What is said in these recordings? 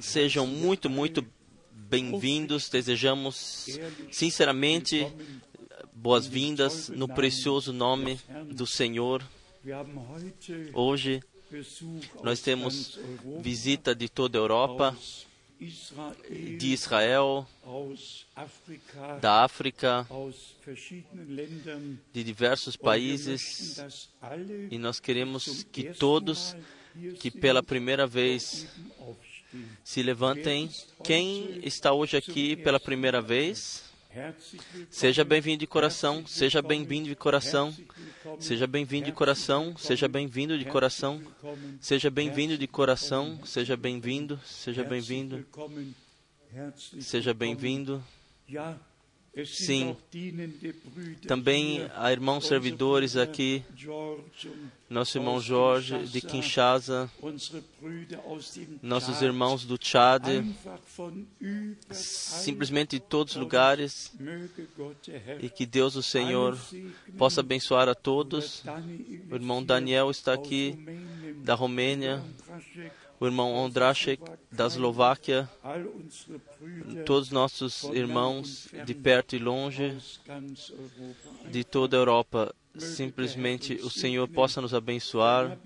Sejam muito, muito bem-vindos. Desejamos sinceramente boas-vindas no precioso nome do Senhor. Hoje nós temos visita de toda a Europa, de Israel, da África, de diversos países, e nós queremos que todos que pela primeira vez se levantem. Quem está hoje aqui pela primeira vez? Seja bem-vindo de coração, seja bem-vindo de coração, seja bem-vindo de coração, seja bem-vindo de coração, seja bem-vindo de coração, seja bem-vindo, seja bem-vindo, seja bem-vindo. Sim, também há irmãos servidores aqui, nosso irmão Jorge de Kinshasa, nossos irmãos do Tchad, simplesmente de todos os lugares, e que Deus, o Senhor, possa abençoar a todos. O irmão Daniel está aqui, da Romênia, o irmão Ondrashek, da Eslováquia, todos nossos irmãos de perto e longe, de toda a Europa. Simplesmente o Senhor possa nos abençoar.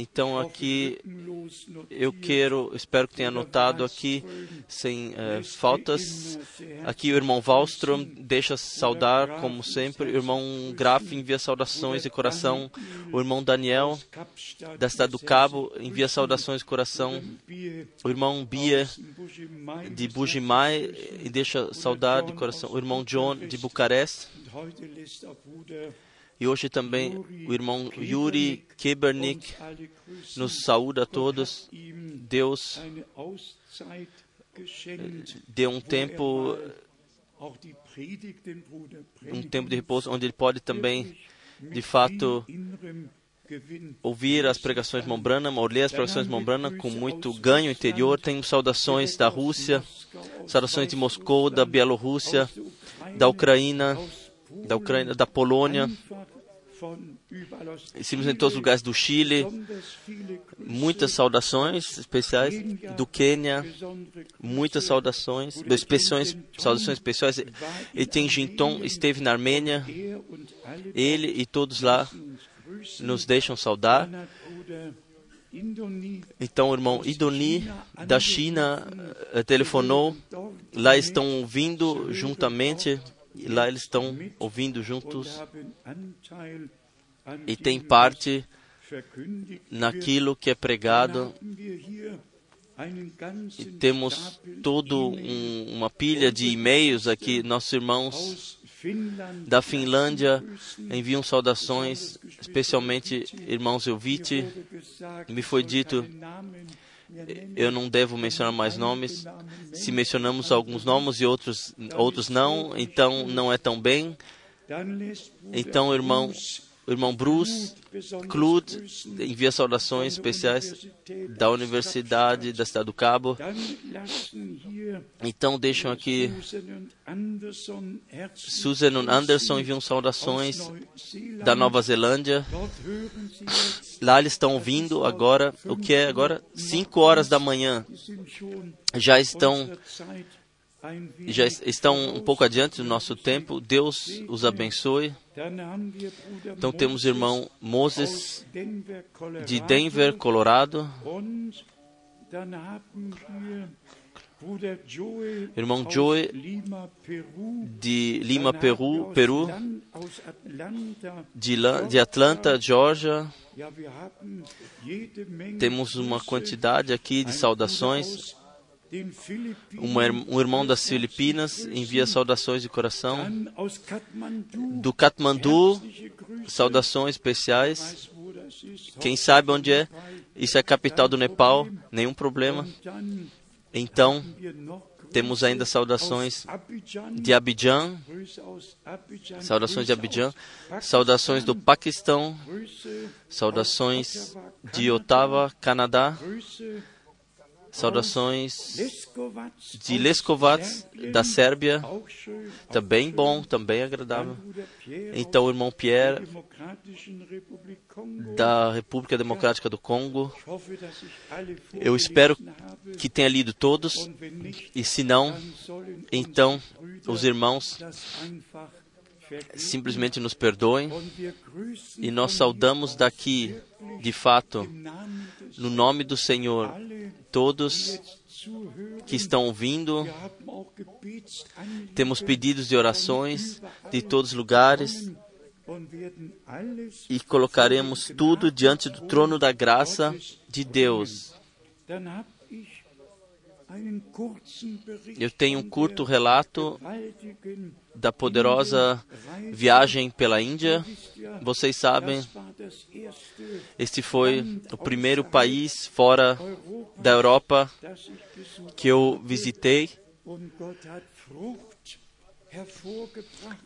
Então aqui eu quero, espero que tenha anotado aqui sem uh, faltas. Aqui o irmão Wallström deixa saudar como sempre. O irmão Graf envia saudações de coração. O irmão Daniel da cidade do Cabo envia saudações de coração. O irmão Bia de Bujimai deixa saudade de coração. O irmão John de Bucareste. E hoje também o irmão Yuri Kebernik nos saúda a todos. Deus deu um tempo, um tempo de repouso onde ele pode também, de fato, ouvir as pregações de Mombrana, ler as pregações de Mombrana com muito ganho interior. Tem saudações da Rússia, saudações de Moscou, da Bielorrússia, da Ucrânia, da Ucrânia, da Polônia, simplesmente em todos os lugares do Chile, muitas saudações especiais do Quênia, muitas saudações, saudações especiais. E tem Jinton, esteve na Armênia, ele e todos lá nos deixam saudar. Então, o irmão Idoni da China telefonou, lá estão ouvindo juntamente e lá eles estão ouvindo juntos e tem parte naquilo que é pregado. E temos todo um, uma pilha de e-mails aqui. Nossos irmãos da Finlândia enviam saudações, especialmente irmãos Elvite. Me foi dito eu não devo mencionar mais nomes. Se mencionamos alguns nomes e outros, outros não, então não é tão bem. Então, irmão, irmão Bruce Clud envia saudações especiais da Universidade da Cidade do Cabo. Então deixam aqui Susan Anderson enviam saudações da Nova Zelândia. Lá eles estão ouvindo agora, o que é agora? 5 horas da manhã. Já estão já estão um pouco adiante do nosso tempo. Deus os abençoe. Então temos o irmão Moses de Denver, Colorado. Irmão Joe de Lima, Peru, Peru, de, de Atlanta, Georgia. Temos uma quantidade aqui de saudações. Um irmão das Filipinas envia saudações de coração. Do Katmandu, saudações especiais. Quem sabe onde é? Isso é a capital do Nepal, nenhum problema. Então, temos ainda saudações de Abidjan, saudações de Abidjan, saudações do Paquistão, saudações de Ottawa, Canadá, Saudações de Leskovac, da Sérvia, também bom, também agradável. Então, o irmão Pierre, da República Democrática do Congo. Eu espero que tenha lido todos, e se não, então os irmãos simplesmente nos perdoem. E nós saudamos daqui, de fato, no nome do Senhor, todos que estão ouvindo. Temos pedidos de orações de todos os lugares e colocaremos tudo diante do trono da graça de Deus. Eu tenho um curto relato da poderosa viagem pela Índia. Vocês sabem, este foi o primeiro país fora da Europa que eu visitei.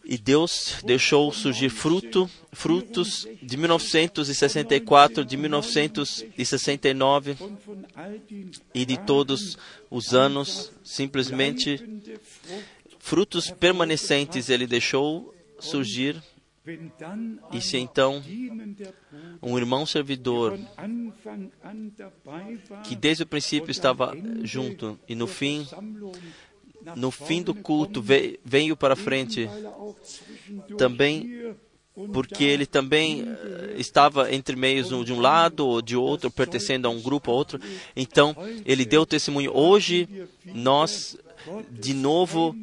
E Deus deixou surgir fruto, frutos de 1964, de 1969 e de todos os anos, simplesmente frutos permanecentes ele deixou surgir. E se então um irmão servidor que desde o princípio estava junto e no fim no fim do culto veio para frente também porque ele também eh, estava entre meios de um lado ou de outro, pertencendo a um grupo ou outro. Então, ele deu testemunho. Hoje, nós, de novo,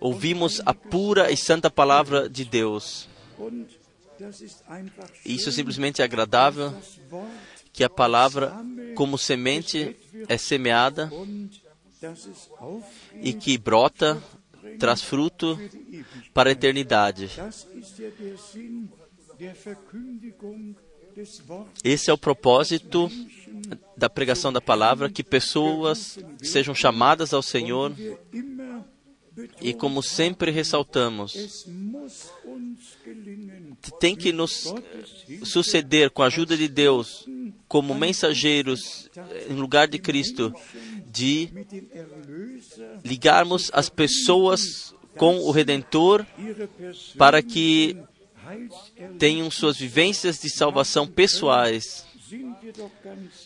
ouvimos a pura e santa palavra de Deus. Isso é simplesmente é agradável, que a palavra, como semente, é semeada e que brota, traz fruto para a eternidade. Esse é o propósito da pregação da palavra, que pessoas sejam chamadas ao Senhor e, como sempre ressaltamos, tem que nos suceder com a ajuda de Deus, como mensageiros em lugar de Cristo, de ligarmos as pessoas com o Redentor para que tenham suas vivências de salvação pessoais.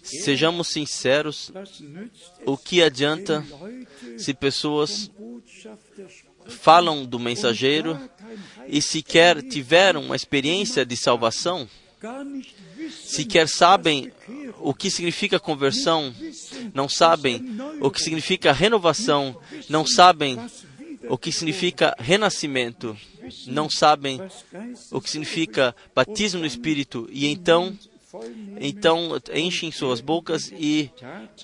Sejamos sinceros, o que adianta se pessoas falam do mensageiro e sequer tiveram uma experiência de salvação? Sequer sabem o que significa conversão, não sabem o que significa renovação, não sabem o que significa renascimento, não sabem o que significa batismo no Espírito, e então então enchem suas bocas e,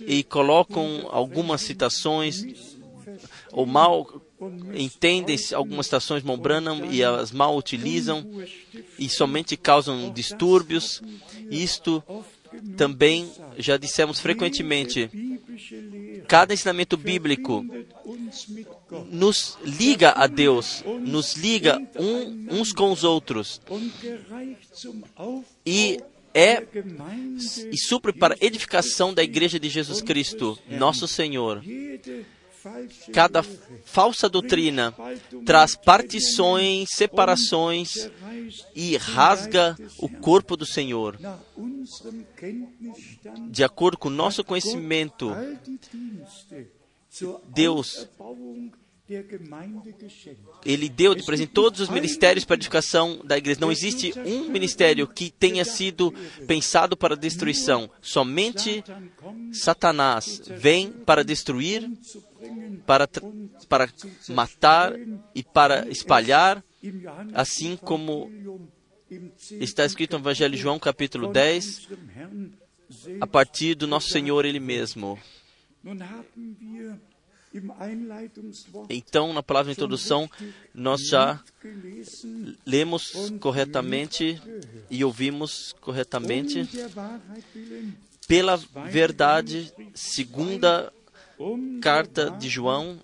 e colocam algumas citações ou mal entendem algumas citações Branham e as mal utilizam e somente causam distúrbios. Isto também já dissemos frequentemente. Cada ensinamento bíblico nos liga a Deus, nos liga um, uns com os outros. e é e supre para a edificação da igreja de Jesus Cristo, nosso Senhor. Cada falsa doutrina traz partições, separações e rasga o corpo do Senhor. De acordo com o nosso conhecimento, Deus ele deu de presente todos os ministérios para a edificação da igreja. Não existe um ministério que tenha sido pensado para destruição. Somente Satanás vem para destruir, para, para matar e para espalhar, assim como está escrito no Evangelho de João, capítulo 10, a partir do nosso Senhor Ele mesmo. Então, na palavra de introdução, nós já lemos corretamente e ouvimos corretamente. Pela verdade, segunda carta de João,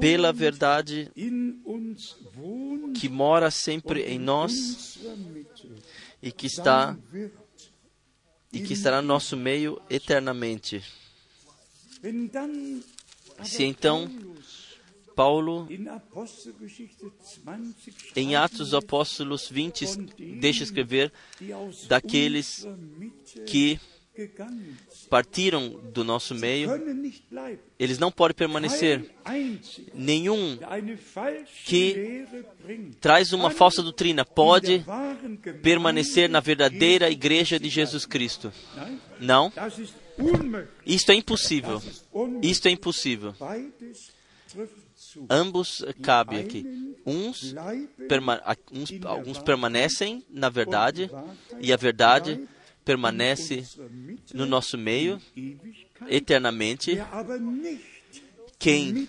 pela verdade que mora sempre em nós e que está e que estará no nosso meio eternamente. Se então Paulo, em Atos dos Apóstolos 20, deixa escrever daqueles que partiram do nosso meio, eles não podem permanecer. Nenhum que traz uma falsa doutrina pode permanecer na verdadeira igreja de Jesus Cristo. Não. Isto é impossível. Isto é impossível. Ambos cabe aqui. Uns, perma, uns, alguns permanecem na verdade e a verdade permanece no nosso meio eternamente. Quem,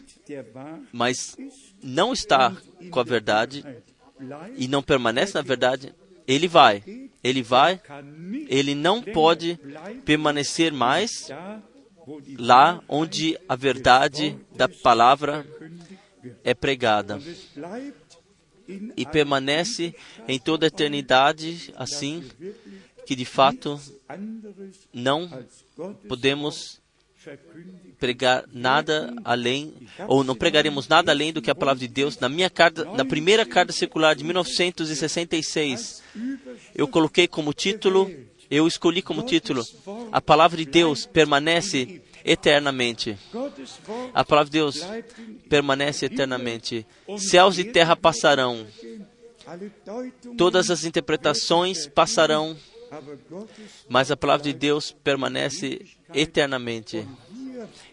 mas não está com a verdade e não permanece na verdade, ele vai, ele vai, ele não pode permanecer mais lá onde a verdade da palavra é pregada. E permanece em toda a eternidade assim que de fato não podemos pregar nada além, ou não pregaremos nada além do que a palavra de Deus. Na minha carta, na primeira carta circular de 1966, eu coloquei como título, eu escolhi como título, a palavra de Deus permanece eternamente. A palavra de Deus permanece eternamente. Céus e terra passarão. Todas as interpretações passarão mas a palavra de Deus permanece eternamente.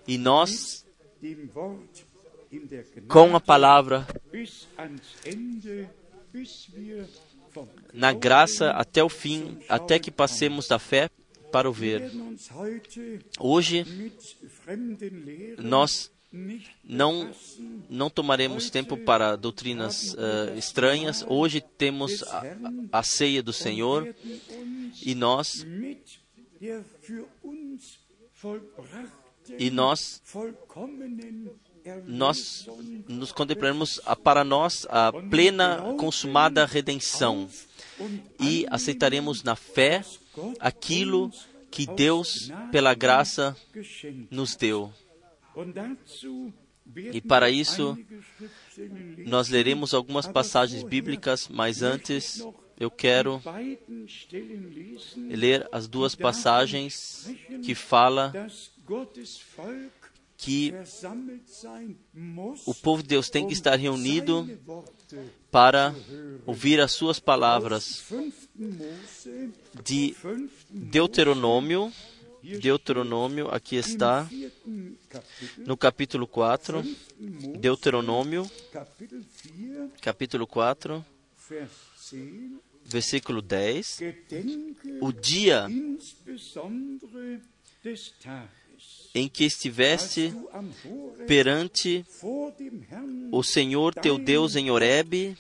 E nós, com a palavra, na graça até o fim, até que passemos da fé para o ver. Hoje, nós não não tomaremos tempo para doutrinas uh, estranhas. Hoje temos a, a, ceia do Senhor e nós e nós nós nos contemplaremos a, para nós a plena consumada redenção e aceitaremos na fé aquilo que Deus pela graça nos deu. E para isso, nós leremos algumas passagens bíblicas, mas antes eu quero ler as duas passagens que fala que o povo de Deus tem que estar reunido para ouvir as suas palavras. De Deuteronômio Deuteronômio, aqui está, no capítulo 4, Deuteronômio, capítulo 4, versículo 10. O dia em que estiveste perante o Senhor teu Deus em Horebe,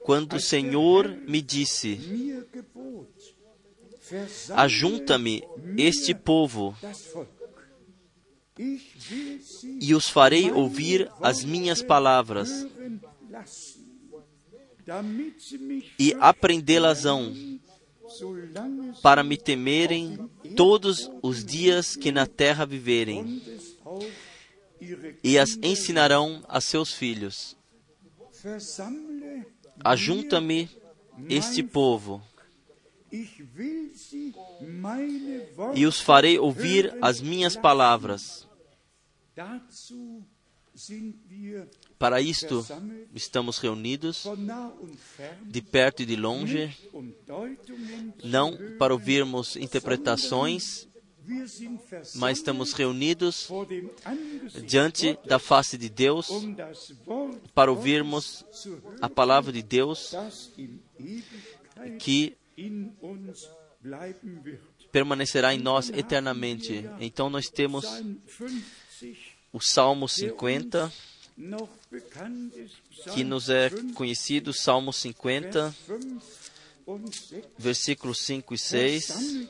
quando o Senhor me disse: Ajunta-me este povo e os farei ouvir as minhas palavras e aprendê-las-ão para me temerem todos os dias que na terra viverem e as ensinarão a seus filhos. Ajunta-me este povo e os farei ouvir as minhas palavras. Para isto estamos reunidos, de perto e de longe, não para ouvirmos interpretações, mas estamos reunidos diante da face de Deus para ouvirmos a palavra de Deus que permanecerá em nós eternamente. Então nós temos o Salmo 50, que nos é conhecido, Salmo 50, versículos 5 e 6.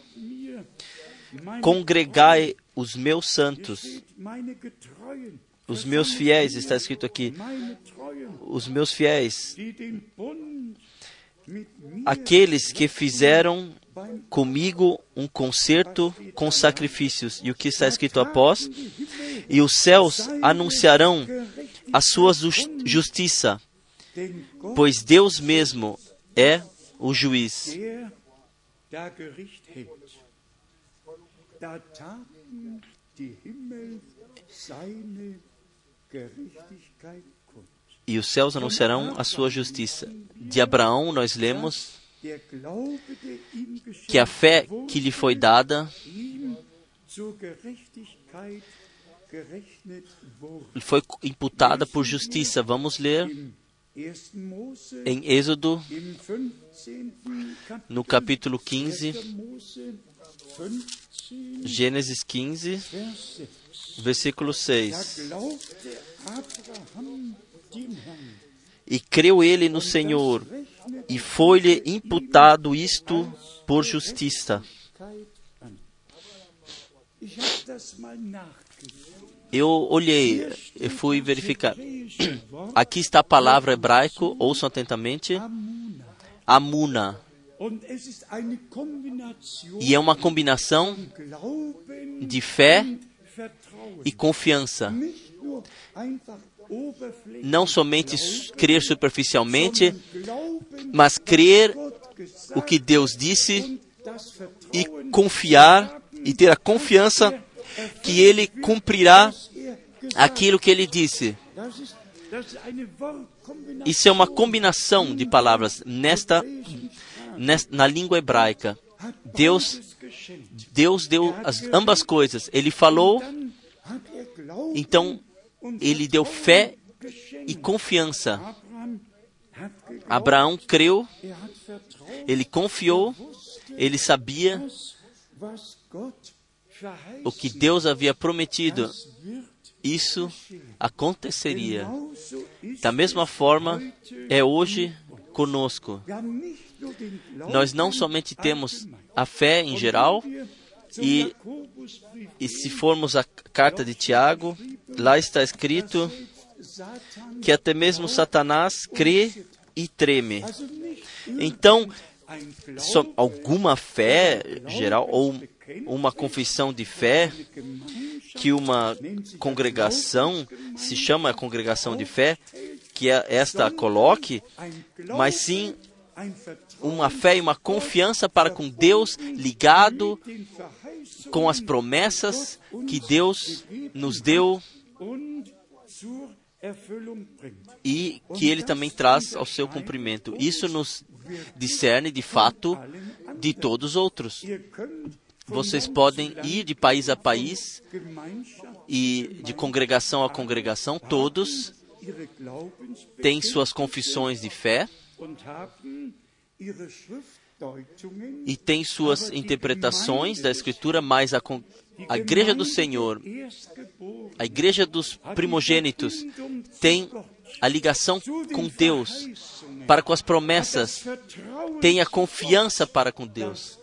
Congregai os meus santos, os meus fiéis, está escrito aqui, os meus fiéis, aqueles que fizeram comigo um concerto com sacrifícios. E o que está escrito após? E os céus anunciarão a sua justiça, pois Deus mesmo é o juiz. E os céus anunciarão a sua justiça. De Abraão nós lemos que a fé que lhe foi dada foi imputada por justiça. Vamos ler em Êxodo, no capítulo 15, Gênesis 15, versículo 6. E creu ele no Senhor, e foi-lhe imputado isto por justiça. Eu olhei, eu fui verificar. Aqui está a palavra hebraico, ouçam atentamente. Amuna. E é uma combinação de fé e confiança. Não somente crer superficialmente, mas crer o que Deus disse e confiar e ter a confiança que Ele cumprirá aquilo que Ele disse. Isso é uma combinação de palavras nesta, nesta na língua hebraica. Deus, Deus deu as, ambas coisas. Ele falou, então ele deu fé e confiança. Abraão creu, ele confiou, ele sabia o que Deus havia prometido. Isso aconteceria. Da mesma forma, é hoje conosco. Nós não somente temos a fé em geral, e, e se formos a carta de Tiago, lá está escrito que até mesmo Satanás crê e treme. Então, alguma fé geral ou uma confissão de fé que uma congregação se chama congregação de fé que esta coloque, mas sim uma fé e uma confiança para com Deus ligado com as promessas que Deus nos deu e que Ele também traz ao seu cumprimento. Isso nos discerne de fato de todos os outros. Vocês podem ir de país a país e de congregação a congregação, todos têm suas confissões de fé e têm suas interpretações da Escritura, mas a, a Igreja do Senhor, a Igreja dos primogênitos, tem a ligação com Deus, para com as promessas, tem a confiança para com Deus,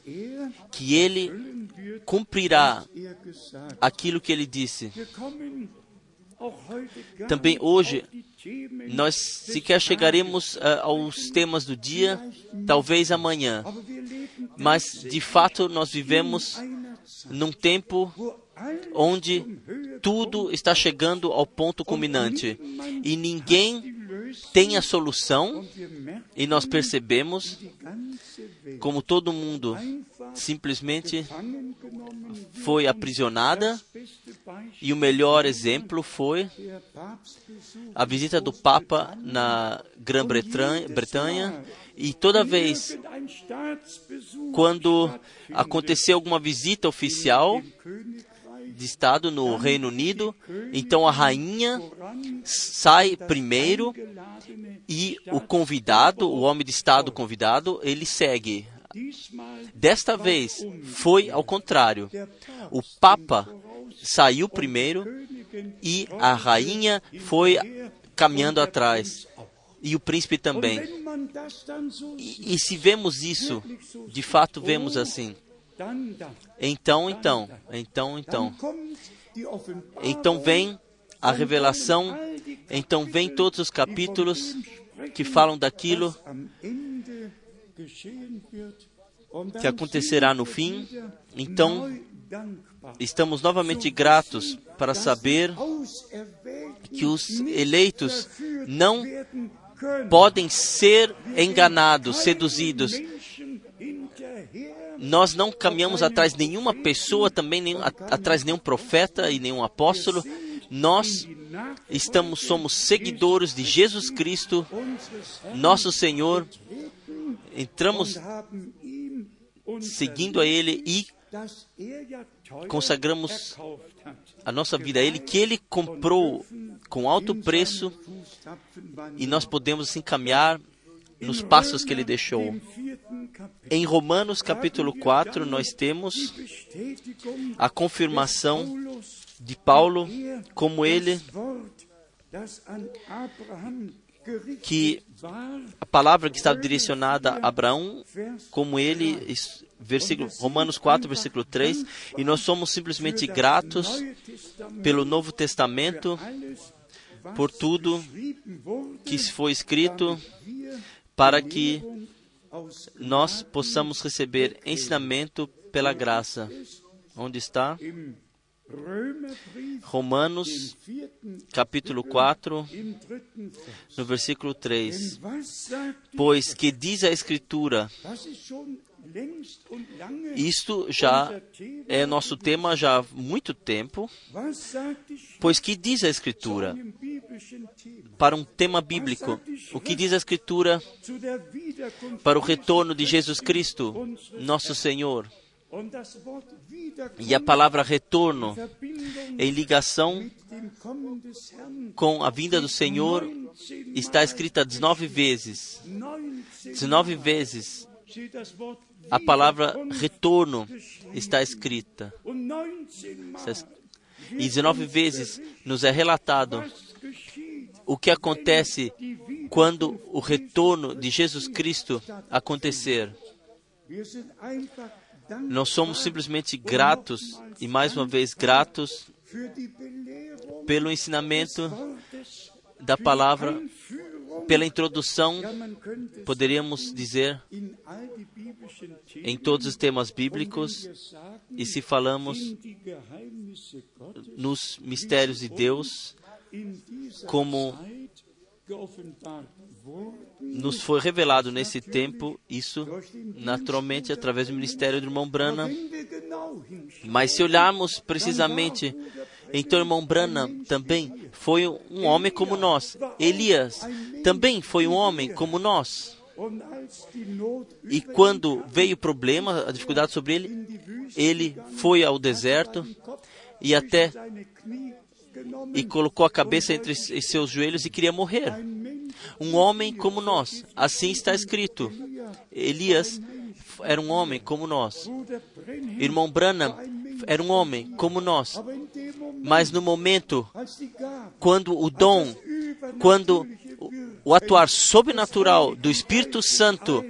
que Ele cumprirá aquilo que Ele disse. Também hoje, nós sequer chegaremos uh, aos temas do dia, talvez amanhã, mas de fato nós vivemos num tempo onde tudo está chegando ao ponto culminante e ninguém tem a solução, e nós percebemos como todo mundo simplesmente foi aprisionada, e o melhor exemplo foi a visita do Papa na Grã-Bretanha, e toda vez quando aconteceu alguma visita oficial de Estado no Reino Unido, então a rainha sai primeiro e o convidado, o homem de Estado convidado, ele segue. Desta vez foi ao contrário. O Papa saiu primeiro e a rainha foi caminhando atrás. E o príncipe também. E, e se vemos isso, de fato vemos assim. Então, então, então, então. Então vem a revelação, então vem todos os capítulos que falam daquilo que acontecerá no fim. Então, estamos novamente gratos para saber que os eleitos não podem ser enganados, seduzidos. Nós não caminhamos atrás de nenhuma pessoa, também nem, atrás de nenhum profeta e nenhum apóstolo. Nós estamos, somos seguidores de Jesus Cristo, nosso Senhor. Entramos seguindo a Ele e consagramos a nossa vida a Ele, que Ele comprou com alto preço e nós podemos assim caminhar nos passos que Ele deixou. Em Romanos capítulo 4, nós temos a confirmação de Paulo, como ele que a palavra que estava direcionada a Abraão, como ele, versículo, Romanos 4, versículo 3, e nós somos simplesmente gratos pelo Novo Testamento, por tudo que foi escrito, para que nós possamos receber ensinamento pela graça. Onde está? Romanos, capítulo 4, no versículo 3. Pois que diz a Escritura, isto já é nosso tema já há muito tempo, pois que diz a Escritura? Para um tema bíblico, o que diz a Escritura para o retorno de Jesus Cristo, nosso Senhor? E a palavra retorno, em ligação com a vinda do Senhor, está escrita 19 vezes. 19 vezes a palavra retorno está escrita. E 19 vezes nos é relatado o que acontece quando o retorno de Jesus Cristo acontecer. Nós somos simplesmente gratos e mais uma vez gratos pelo ensinamento da palavra, pela introdução, poderíamos dizer, em todos os temas bíblicos, e se falamos nos mistérios de Deus, como nos foi revelado nesse tempo isso naturalmente através do ministério do irmão Brana. Mas se olharmos precisamente, então o irmão Brana também foi um homem como nós. Elias também foi um homem como nós. E quando veio o problema, a dificuldade sobre ele, ele foi ao deserto e até e colocou a cabeça entre seus joelhos e queria morrer. Um homem como nós, assim está escrito. Elias era um homem como nós. Irmão Branham era um homem como nós. Mas no momento, quando o dom, quando o atuar sobrenatural do Espírito Santo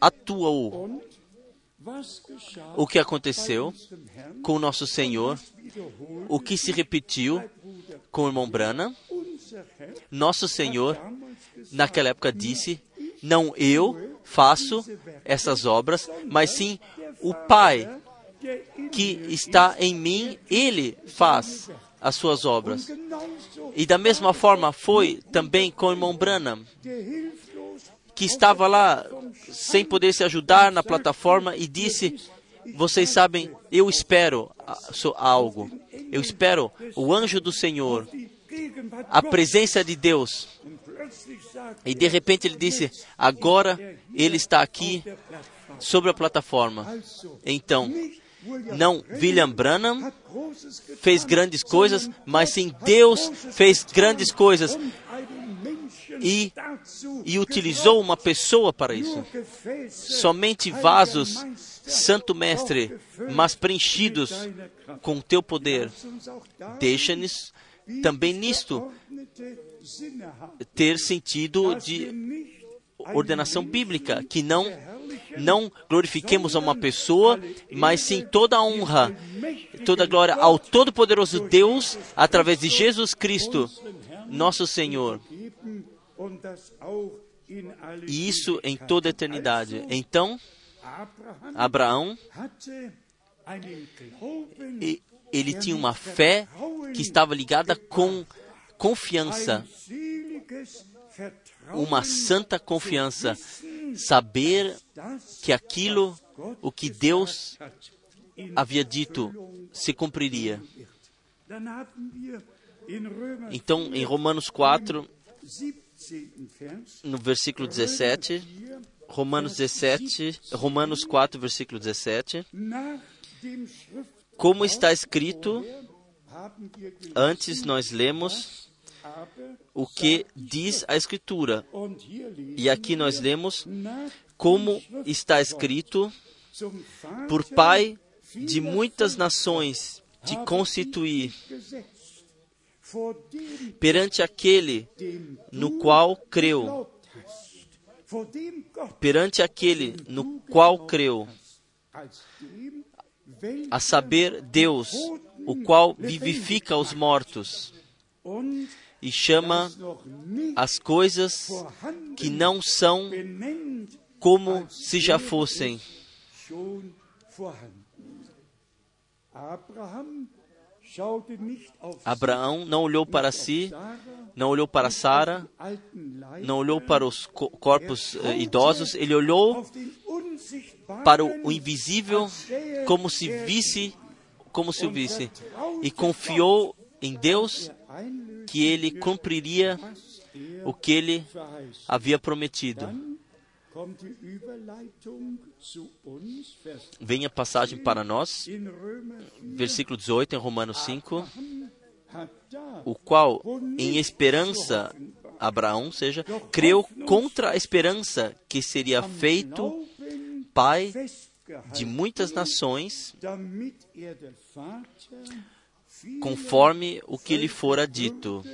atuou, o que aconteceu com o nosso Senhor, o que se repetiu com o irmão Brana. Nosso Senhor, naquela época, disse: Não eu faço essas obras, mas sim o Pai que está em mim, ele faz as suas obras. E da mesma forma foi também com o irmão Branham, que estava lá sem poder se ajudar na plataforma e disse: Vocês sabem, eu espero algo. Eu espero o anjo do Senhor, a presença de Deus. E de repente ele disse: Agora ele está aqui sobre a plataforma. Então, não William Branham fez grandes coisas, mas sim Deus fez grandes coisas e, e utilizou uma pessoa para isso. Somente vasos, Santo Mestre, mas preenchidos com teu poder. Deixa-nos também nisto ter sentido de ordenação bíblica, que não não glorifiquemos a uma pessoa, mas sim toda a honra, toda a glória ao Todo-Poderoso Deus através de Jesus Cristo, nosso Senhor e isso em toda a eternidade. Então, Abraão, ele tinha uma fé que estava ligada com confiança, uma santa confiança, saber que aquilo, o que Deus havia dito, se cumpriria. Então, em Romanos 4, no versículo 17, Romanos 17, Romanos 4, versículo 17, como está escrito, antes nós lemos o que diz a Escritura. E aqui nós lemos como está escrito, por Pai de muitas nações te constituir perante aquele no qual creu, perante aquele no qual creu, a saber, Deus, o qual vivifica os mortos e chama as coisas que não são como se já fossem. Abraão não olhou para si, não olhou para Sara, não olhou para os corpos uh, idosos, ele olhou para o invisível como se visse, como se o visse, e confiou em Deus que ele cumpriria o que ele havia prometido. Vem a passagem para nós, versículo 18 em Romanos 5, o qual, em esperança, Abraão, seja, creu contra a esperança que seria feito pai de muitas nações, conforme o que lhe fora dito.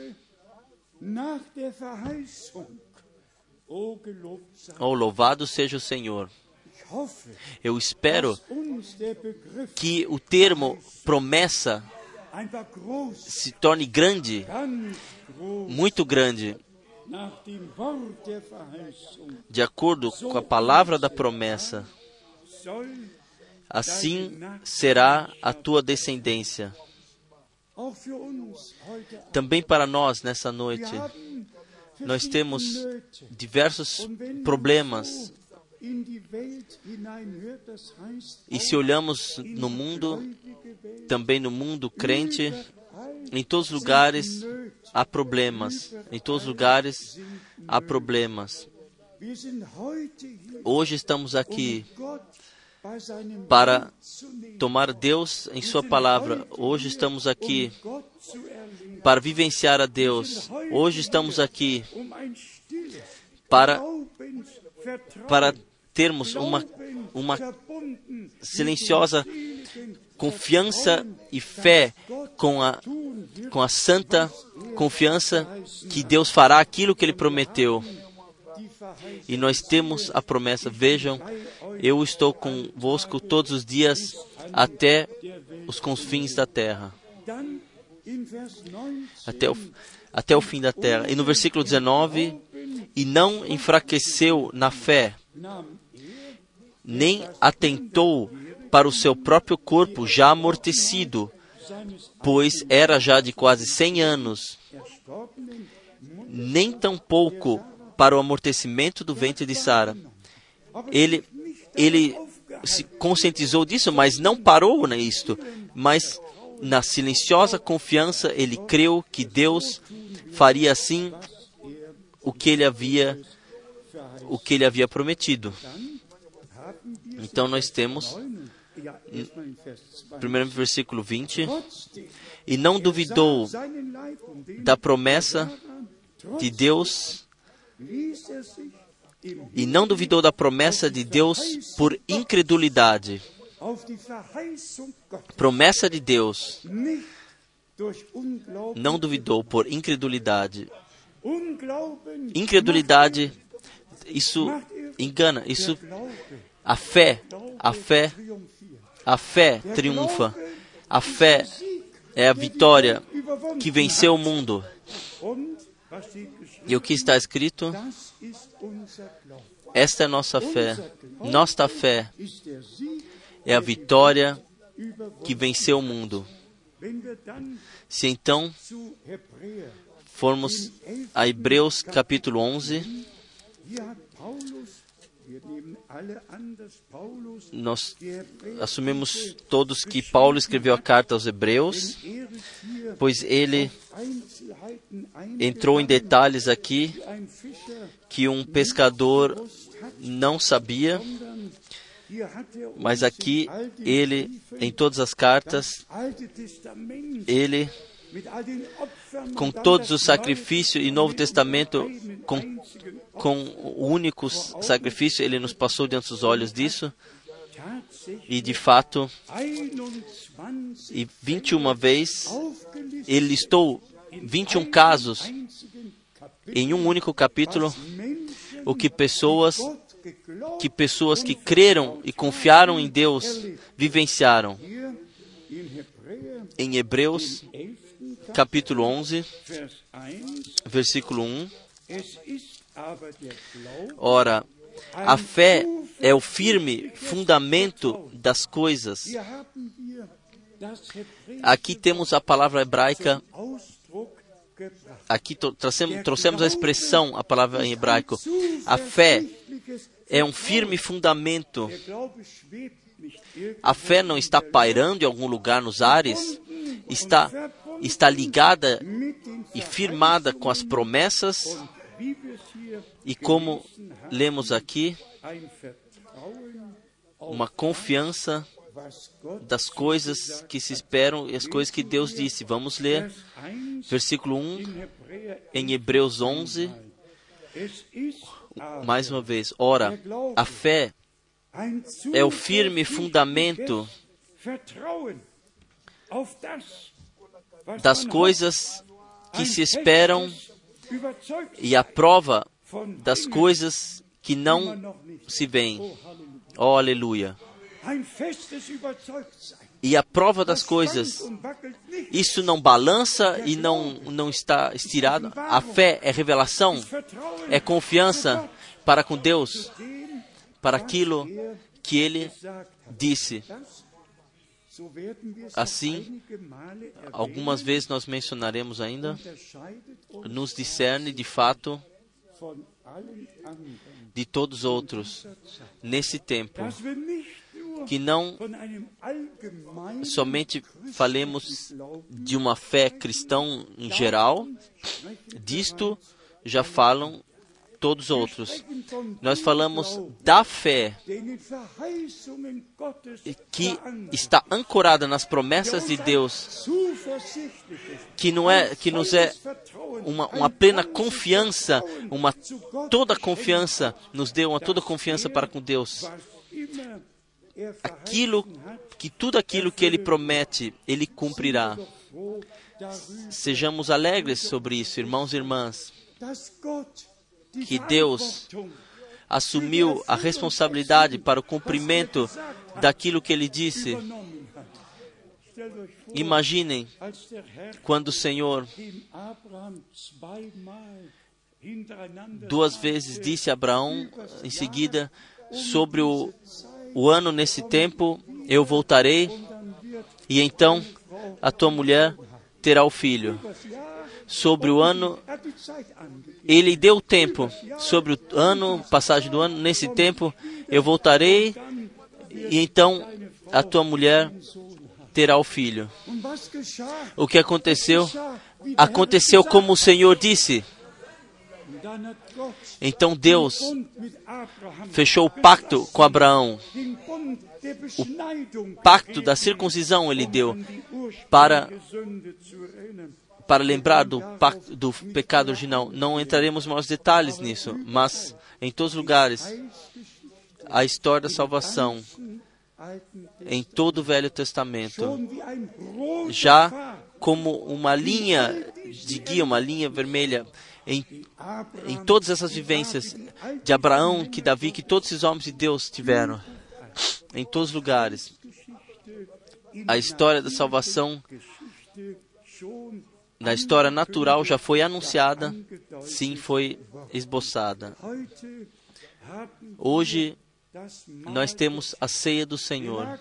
Oh, louvado seja o Senhor. Eu espero que o termo promessa se torne grande, muito grande, de acordo com a palavra da promessa. Assim será a tua descendência. Também para nós nessa noite, nós temos diversos problemas. E se olhamos no mundo, também no mundo crente, em todos os lugares há problemas. Em todos os lugares há problemas. Hoje estamos aqui para tomar Deus em Sua palavra. Hoje estamos aqui para vivenciar a Deus. Hoje estamos aqui para, para termos uma, uma silenciosa confiança e fé com a, com a santa confiança que Deus fará aquilo que Ele prometeu. E nós temos a promessa: vejam, eu estou convosco todos os dias até os confins da terra. Até o, até o fim da terra. E no versículo 19: E não enfraqueceu na fé, nem atentou para o seu próprio corpo já amortecido, pois era já de quase cem anos, nem tampouco para o amortecimento do ventre de Sara. Ele, ele se conscientizou disso, mas não parou nisto. Mas na silenciosa confiança ele creu que Deus faria assim o que ele havia o que ele havia prometido. Então nós temos primeiro versículo 20 e não duvidou da promessa de Deus e não duvidou da promessa de Deus por incredulidade. Promessa de Deus. Não duvidou por incredulidade. Incredulidade, isso engana, isso a fé, a fé, a fé triunfa. A fé é a vitória que venceu o mundo. E o que está escrito? Esta é nossa fé. Nossa fé é a vitória que venceu o mundo. Se então formos a Hebreus capítulo 11, nós assumimos todos que Paulo escreveu a carta aos Hebreus, pois ele entrou em detalhes aqui que um pescador não sabia, mas aqui ele, em todas as cartas, ele com todos os sacrifícios e Novo Testamento, com, com o único sacrifício, ele nos passou diante dos olhos disso. E de fato, e 21 vezes, ele listou 21 casos em um único capítulo, o que pessoas que pessoas que creram e confiaram em Deus vivenciaram. Em Hebreus capítulo 11, versículo 1. Ora, a fé é o firme fundamento das coisas. Aqui temos a palavra hebraica. Aqui trouxemos, trouxemos a expressão, a palavra em hebraico. A fé é um firme fundamento. A fé não está pairando em algum lugar nos ares, está está ligada e firmada com as promessas e como lemos aqui, uma confiança das coisas que se esperam e as coisas que Deus disse. Vamos ler versículo 1 em Hebreus 11. Mais uma vez, ora, a fé é o firme fundamento das coisas que se esperam e a prova das coisas que não se veem. Oh, aleluia. E a prova das coisas, isso não balança e não, não está estirado. A fé é revelação, é confiança para com Deus, para aquilo que Ele disse. Assim, algumas vezes nós mencionaremos ainda, nos discerne de fato de todos os outros nesse tempo. Que não somente falemos de uma fé cristã em geral, disto já falam todos os outros. Nós falamos da fé que está ancorada nas promessas de Deus, que não é que nos é uma, uma plena confiança, uma toda confiança nos deu uma toda confiança para com Deus. Aquilo que tudo aquilo que ele promete, ele cumprirá. Sejamos alegres sobre isso, irmãos e irmãs que Deus assumiu a responsabilidade para o cumprimento daquilo que ele disse. Imaginem quando o Senhor duas vezes disse a Abraão em seguida sobre o, o ano nesse tempo eu voltarei e então a tua mulher terá o filho sobre o ano, ele deu tempo sobre o ano, passagem do ano, nesse tempo eu voltarei e então a tua mulher terá o filho. O que aconteceu? Aconteceu como o Senhor disse. Então Deus fechou o pacto com Abraão. O pacto da circuncisão ele deu para para lembrar do, do pecado original. Não entraremos em maiores detalhes nisso, mas em todos os lugares, a história da salvação, em todo o Velho Testamento, já como uma linha de guia, uma linha vermelha, em, em todas essas vivências de Abraão, que Davi, que todos esses homens de Deus tiveram, em todos os lugares. A história da salvação na história natural já foi anunciada, sim, foi esboçada. Hoje nós temos a ceia do Senhor.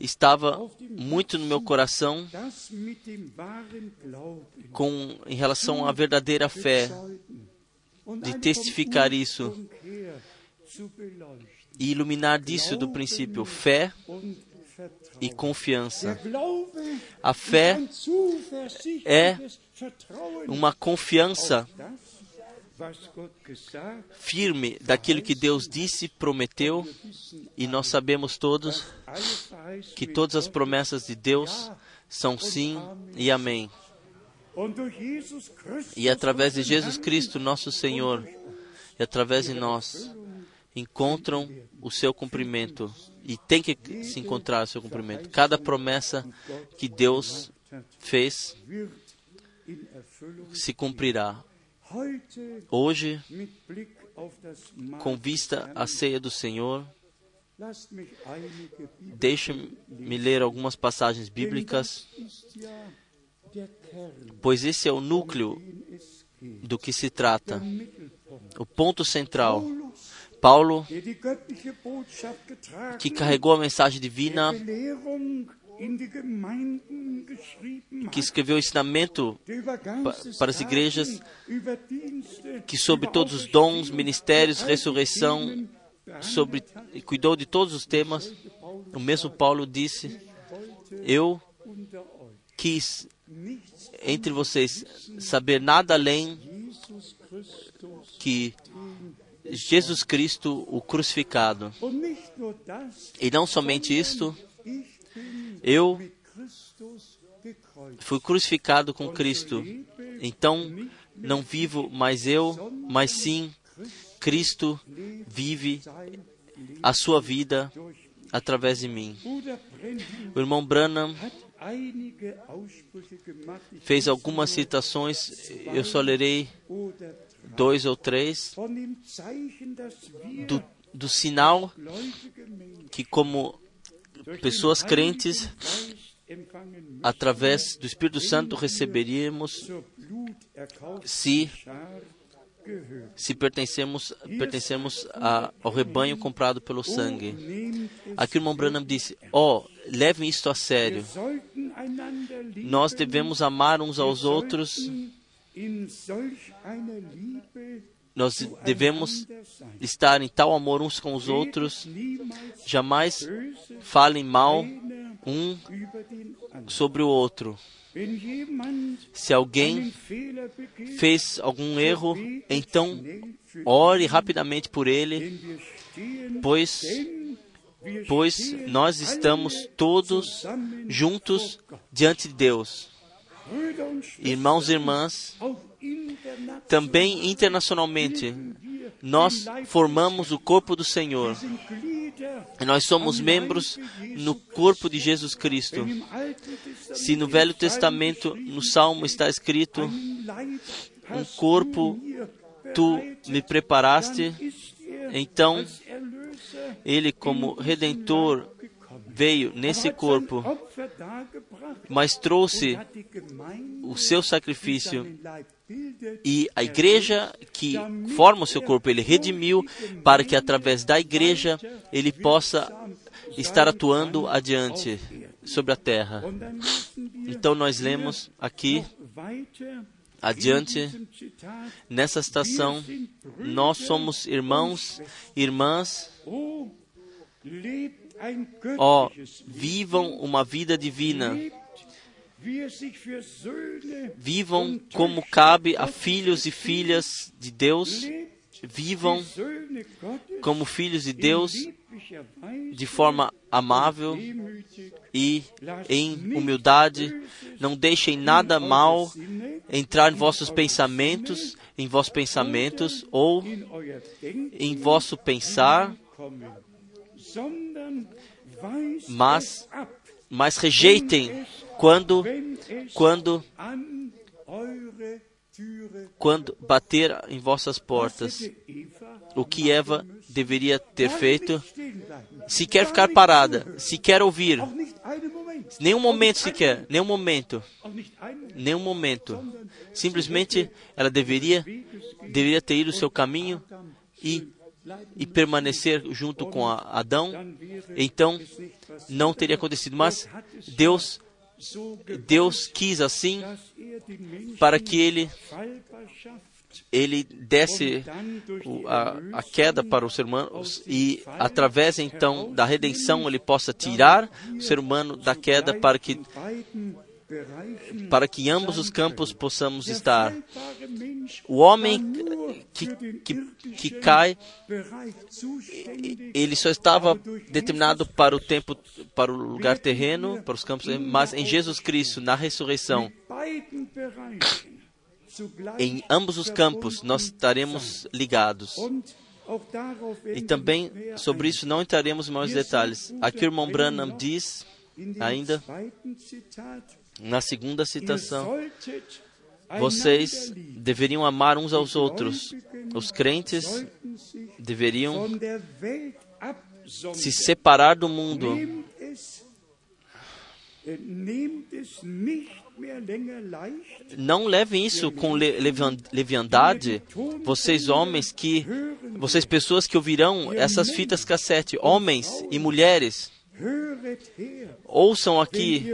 Estava muito no meu coração com em relação à verdadeira fé de testificar isso e iluminar disso do princípio fé e confiança. A fé é uma confiança firme daquilo que Deus disse, prometeu, e nós sabemos todos que todas as promessas de Deus são sim e amém. E através de Jesus Cristo, nosso Senhor, e através de nós, encontram o seu cumprimento e tem que se encontrar o seu cumprimento. Cada promessa que Deus fez se cumprirá. Hoje, com vista à ceia do Senhor, deixe-me ler algumas passagens bíblicas, pois esse é o núcleo do que se trata, o ponto central. Paulo, que carregou a mensagem divina, que escreveu o ensinamento para as igrejas, que sobre todos os dons, ministérios, ressurreição, sobre, cuidou de todos os temas. O mesmo Paulo disse: Eu quis entre vocês saber nada além que Jesus Cristo, o crucificado. E não somente isto, eu fui crucificado com Cristo. Então, não vivo mais eu, mas sim Cristo vive a sua vida através de mim. O irmão Branham fez algumas citações, eu só lerei dois ou três, do, do sinal que, como pessoas crentes, através do Espírito Santo receberíamos se se pertencemos, pertencemos a, ao rebanho comprado pelo sangue. Aqui o irmão Branham disse: Ó, oh, levem isto a sério. Nós devemos amar uns aos outros nós devemos estar em tal amor uns com os outros, jamais falem mal um sobre o outro. Se alguém fez algum erro, então ore rapidamente por ele, pois, pois nós estamos todos juntos diante de Deus. Irmãos e irmãs, também internacionalmente, nós formamos o corpo do Senhor. Nós somos membros no corpo de Jesus Cristo. Se no Velho Testamento, no Salmo está escrito: Um corpo tu me preparaste, então ele, como redentor, veio nesse corpo, mas trouxe o seu sacrifício e a igreja que forma o seu corpo, ele redimiu para que através da igreja ele possa estar atuando adiante sobre a terra. Então nós lemos aqui adiante nessa citação, nós somos irmãos, irmãs. Ó, oh, vivam uma vida divina Vivam como cabe a filhos e filhas de Deus. Vivam como filhos de Deus de forma amável e em humildade. Não deixem nada mal entrar em vossos pensamentos, em vossos pensamentos ou em vosso pensar, mas, mas rejeitem quando, quando, quando bater em vossas portas, o que Eva deveria ter feito, se quer ficar parada, se quer ouvir, nenhum momento sequer, nenhum momento, nenhum momento, simplesmente ela deveria, deveria ter ido o seu caminho e e permanecer junto com Adão, então não teria acontecido. Mas Deus, Deus quis assim para que ele ele desse a, a, queda para o ser humano e através então da redenção ele possa tirar o ser humano da queda para que para que ambos os campos possamos estar. O homem que, que, que cai, ele só estava determinado para o tempo, para o lugar terreno, para os campos, mas em Jesus Cristo, na ressurreição, em ambos os campos nós estaremos ligados. E também sobre isso não entraremos em maiores detalhes. Aqui o irmão Branham diz ainda na segunda citação, vocês deveriam amar uns aos outros. Os crentes deveriam se separar do mundo. Não levem isso com leviandade. Vocês homens que, vocês pessoas que ouvirão essas fitas cassete, homens e mulheres, ouçam aqui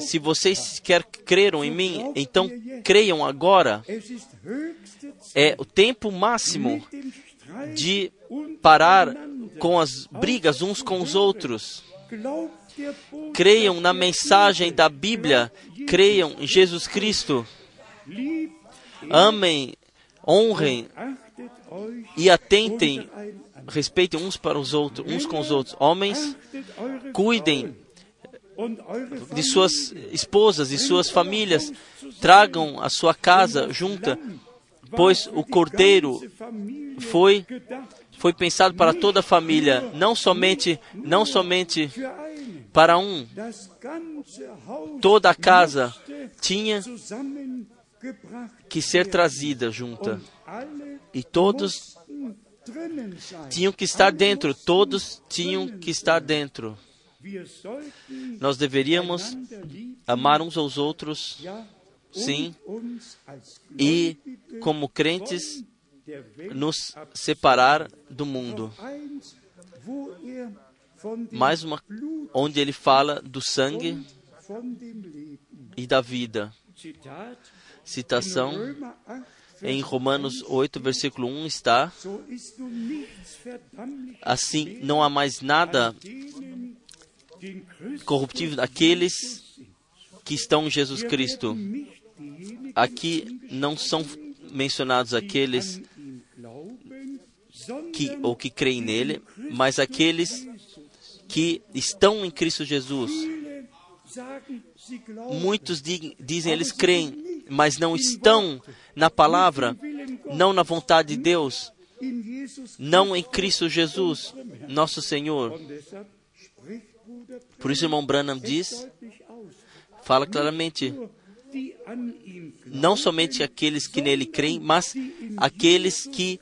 se vocês quer creram em mim, então creiam agora. É o tempo máximo de parar com as brigas uns com os outros. Creiam na mensagem da Bíblia, creiam em Jesus Cristo. Amem, honrem e atentem, respeitem uns para os outros, uns com os outros. Homens, cuidem de suas esposas e suas famílias, tragam a sua casa junta, pois o cordeiro foi foi pensado para toda a família, não somente não somente para um. Toda a casa tinha que ser trazida junta. E todos tinham que estar dentro, todos tinham que estar dentro. Nós deveríamos amar uns aos outros, sim, e, como crentes, nos separar do mundo. Mais uma, onde ele fala do sangue e da vida. Citação em Romanos 8, versículo 1 está: Assim não há mais nada corruptível daqueles que estão em Jesus Cristo. Aqui não são mencionados aqueles que ou que creem nele, mas aqueles que estão em Cristo Jesus. Muitos dizem eles creem, mas não estão na palavra, não na vontade de Deus, não em Cristo Jesus, nosso Senhor. Por isso, o irmão Branham diz, fala claramente, não somente aqueles que nele creem, mas aqueles que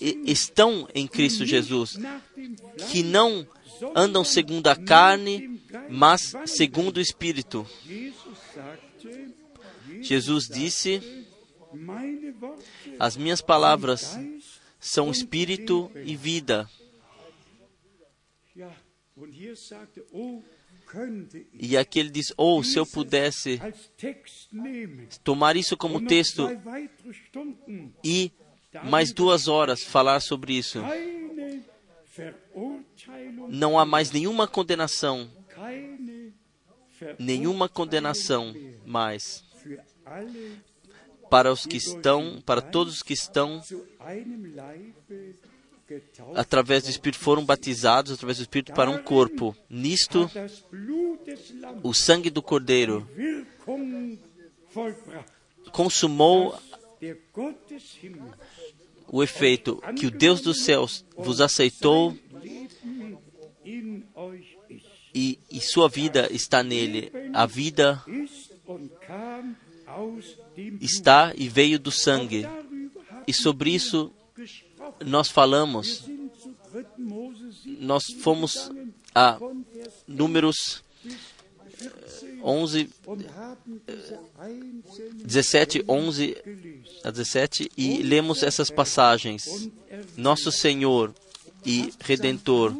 estão em Cristo Jesus, que não andam segundo a carne, mas segundo o Espírito. Jesus disse: As minhas palavras são espírito e vida. E aqui ele diz: Oh, se eu pudesse tomar isso como texto e mais duas horas falar sobre isso. Não há mais nenhuma condenação. Nenhuma condenação mais para os que estão, para todos os que estão através do Espírito, foram batizados através do Espírito para um corpo. Nisto, o sangue do Cordeiro consumou o efeito que o Deus dos céus vos aceitou e, e sua vida está nele. A vida está e veio do sangue. E sobre isso nós falamos, nós fomos a números 11, 17, 11 a 17 e lemos essas passagens. Nosso Senhor e Redentor,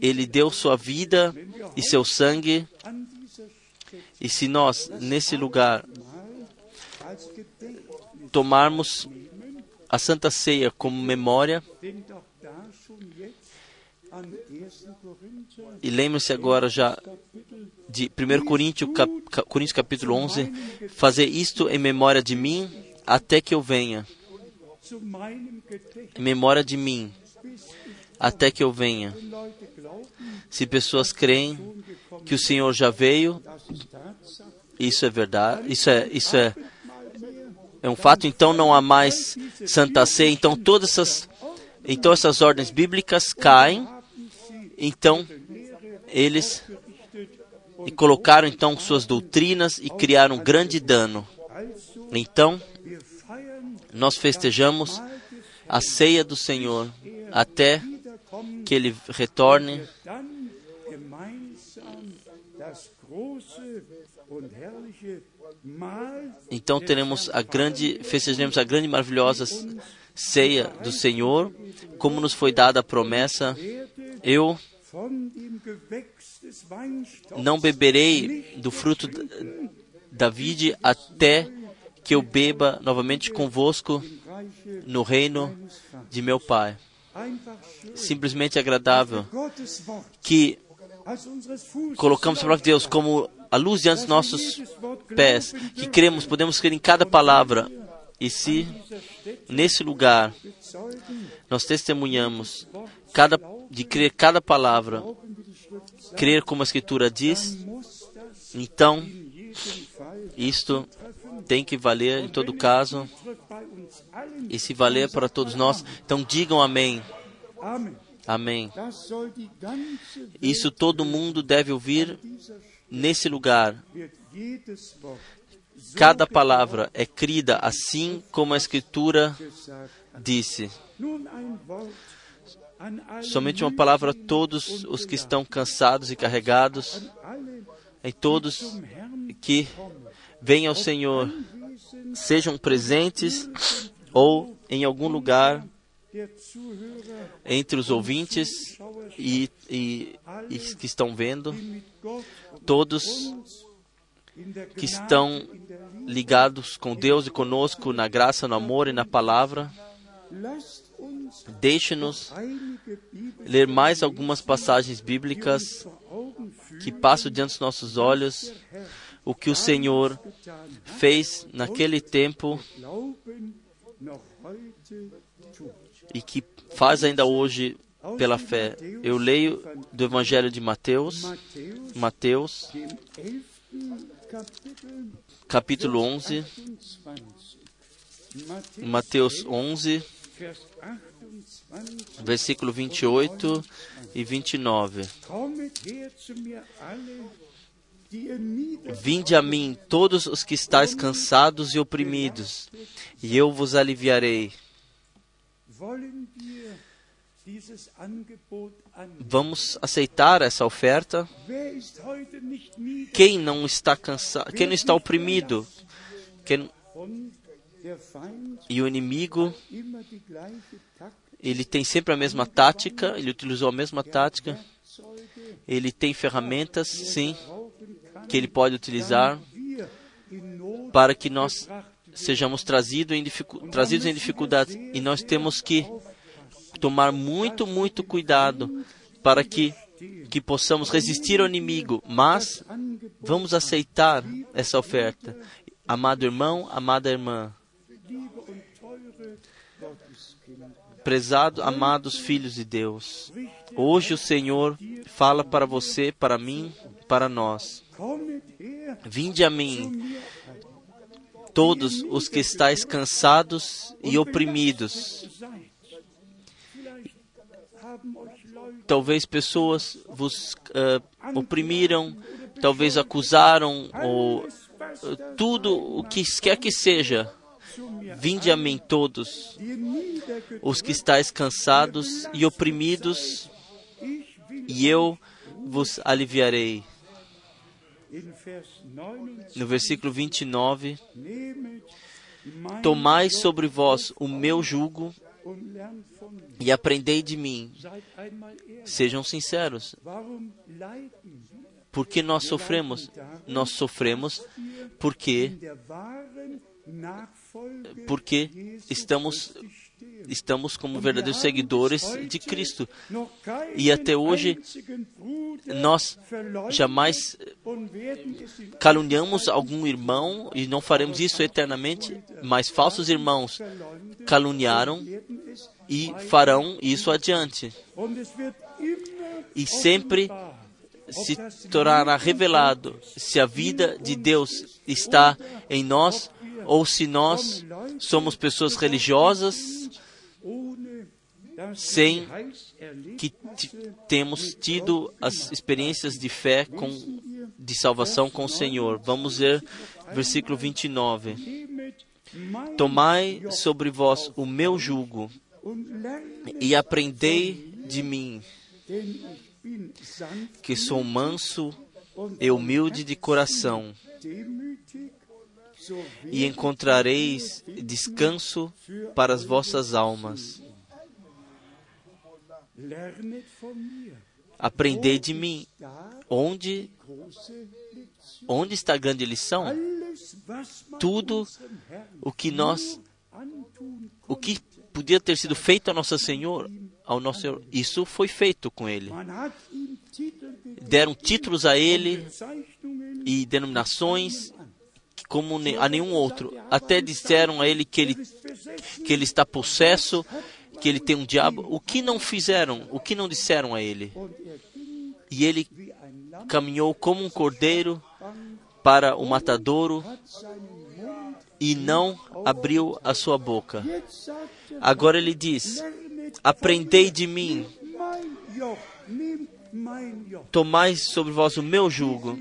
Ele deu sua vida e seu sangue. E se nós, nesse lugar, tomarmos a Santa Ceia como memória, e lembre-se agora já de 1 Coríntios, cap, Coríntios capítulo 11, fazer isto em memória de mim até que eu venha. Em memória de mim até que eu venha. Se pessoas creem que o Senhor já veio, isso é verdade, isso é, isso é, é um fato, então não há mais Santa Ceia, então todas essas, então essas ordens bíblicas caem então, eles e colocaram então suas doutrinas e criaram um grande dano. Então, nós festejamos a ceia do Senhor até que ele retorne. Então teremos a grande, festejaremos a grande e maravilhosa ceia do Senhor, como nos foi dada a promessa eu não beberei do fruto da vide até que eu beba novamente convosco no reino de meu Pai. Simplesmente agradável que colocamos a palavra de Deus como a luz diante dos nossos pés, que cremos, podemos crer em cada palavra. E se nesse lugar nós testemunhamos cada de crer cada palavra, crer como a Escritura diz, então isto tem que valer em todo caso, e se valer para todos nós, então digam amém. Amém. Isso todo mundo deve ouvir nesse lugar. Cada palavra é crida assim como a Escritura disse. Somente uma palavra a todos os que estão cansados e carregados, em todos que venham ao Senhor, sejam presentes ou em algum lugar entre os ouvintes e, e, e que estão vendo, todos que estão ligados com Deus e conosco na graça, no amor e na palavra. Deixe-nos ler mais algumas passagens bíblicas que passam diante dos nossos olhos o que o Senhor fez naquele tempo e que faz ainda hoje pela fé. Eu leio do Evangelho de Mateus, Mateus, capítulo 11, Mateus 11, versículo 28 e 29. Vinde a mim, todos os que estáis cansados e oprimidos, e eu vos aliviarei. Vamos aceitar essa oferta? Quem não está cansado, quem não está oprimido, quem, e o inimigo, ele tem sempre a mesma tática, ele utilizou a mesma tática. Ele tem ferramentas, sim, que ele pode utilizar para que nós sejamos trazidos em, trazidos em dificuldades. E nós temos que tomar muito, muito cuidado para que, que possamos resistir ao inimigo. Mas vamos aceitar essa oferta. Amado irmão, amada irmã, Prezado, amados filhos de Deus, hoje o Senhor fala para você, para mim, para nós. Vinde a mim, todos os que estáis cansados e oprimidos. Talvez pessoas vos uh, oprimiram, talvez acusaram, ou uh, tudo o que quer que seja Vinde a mim todos, os que estáis cansados e oprimidos, e eu vos aliviarei. no versículo 29, Tomai sobre vós o meu jugo e aprendei de mim. Sejam sinceros. Por que nós sofremos? Nós sofremos porque porque estamos estamos como verdadeiros seguidores de Cristo. E até hoje nós jamais caluniamos algum irmão e não faremos isso eternamente, mas falsos irmãos caluniaram e farão isso adiante. E sempre se tornará revelado se a vida de Deus está em nós ou se nós somos pessoas religiosas sem que temos tido as experiências de fé com, de salvação com o Senhor. Vamos ver versículo 29. Tomai sobre vós o meu jugo e aprendei de mim, que sou manso e humilde de coração, e encontrareis descanso para as vossas almas. Aprendei de mim. Onde, onde está a grande lição? Tudo o que nós, o que podia ter sido feito ao nosso Senhor, ao nosso Senhor, isso foi feito com Ele. Deram títulos a Ele e denominações como a nenhum outro. Até disseram a Ele que Ele, que ele está possesso que ele tem um diabo, o que não fizeram, o que não disseram a ele? E ele caminhou como um cordeiro para o matadouro e não abriu a sua boca. Agora ele diz: Aprendei de mim, tomai sobre vós o meu jugo.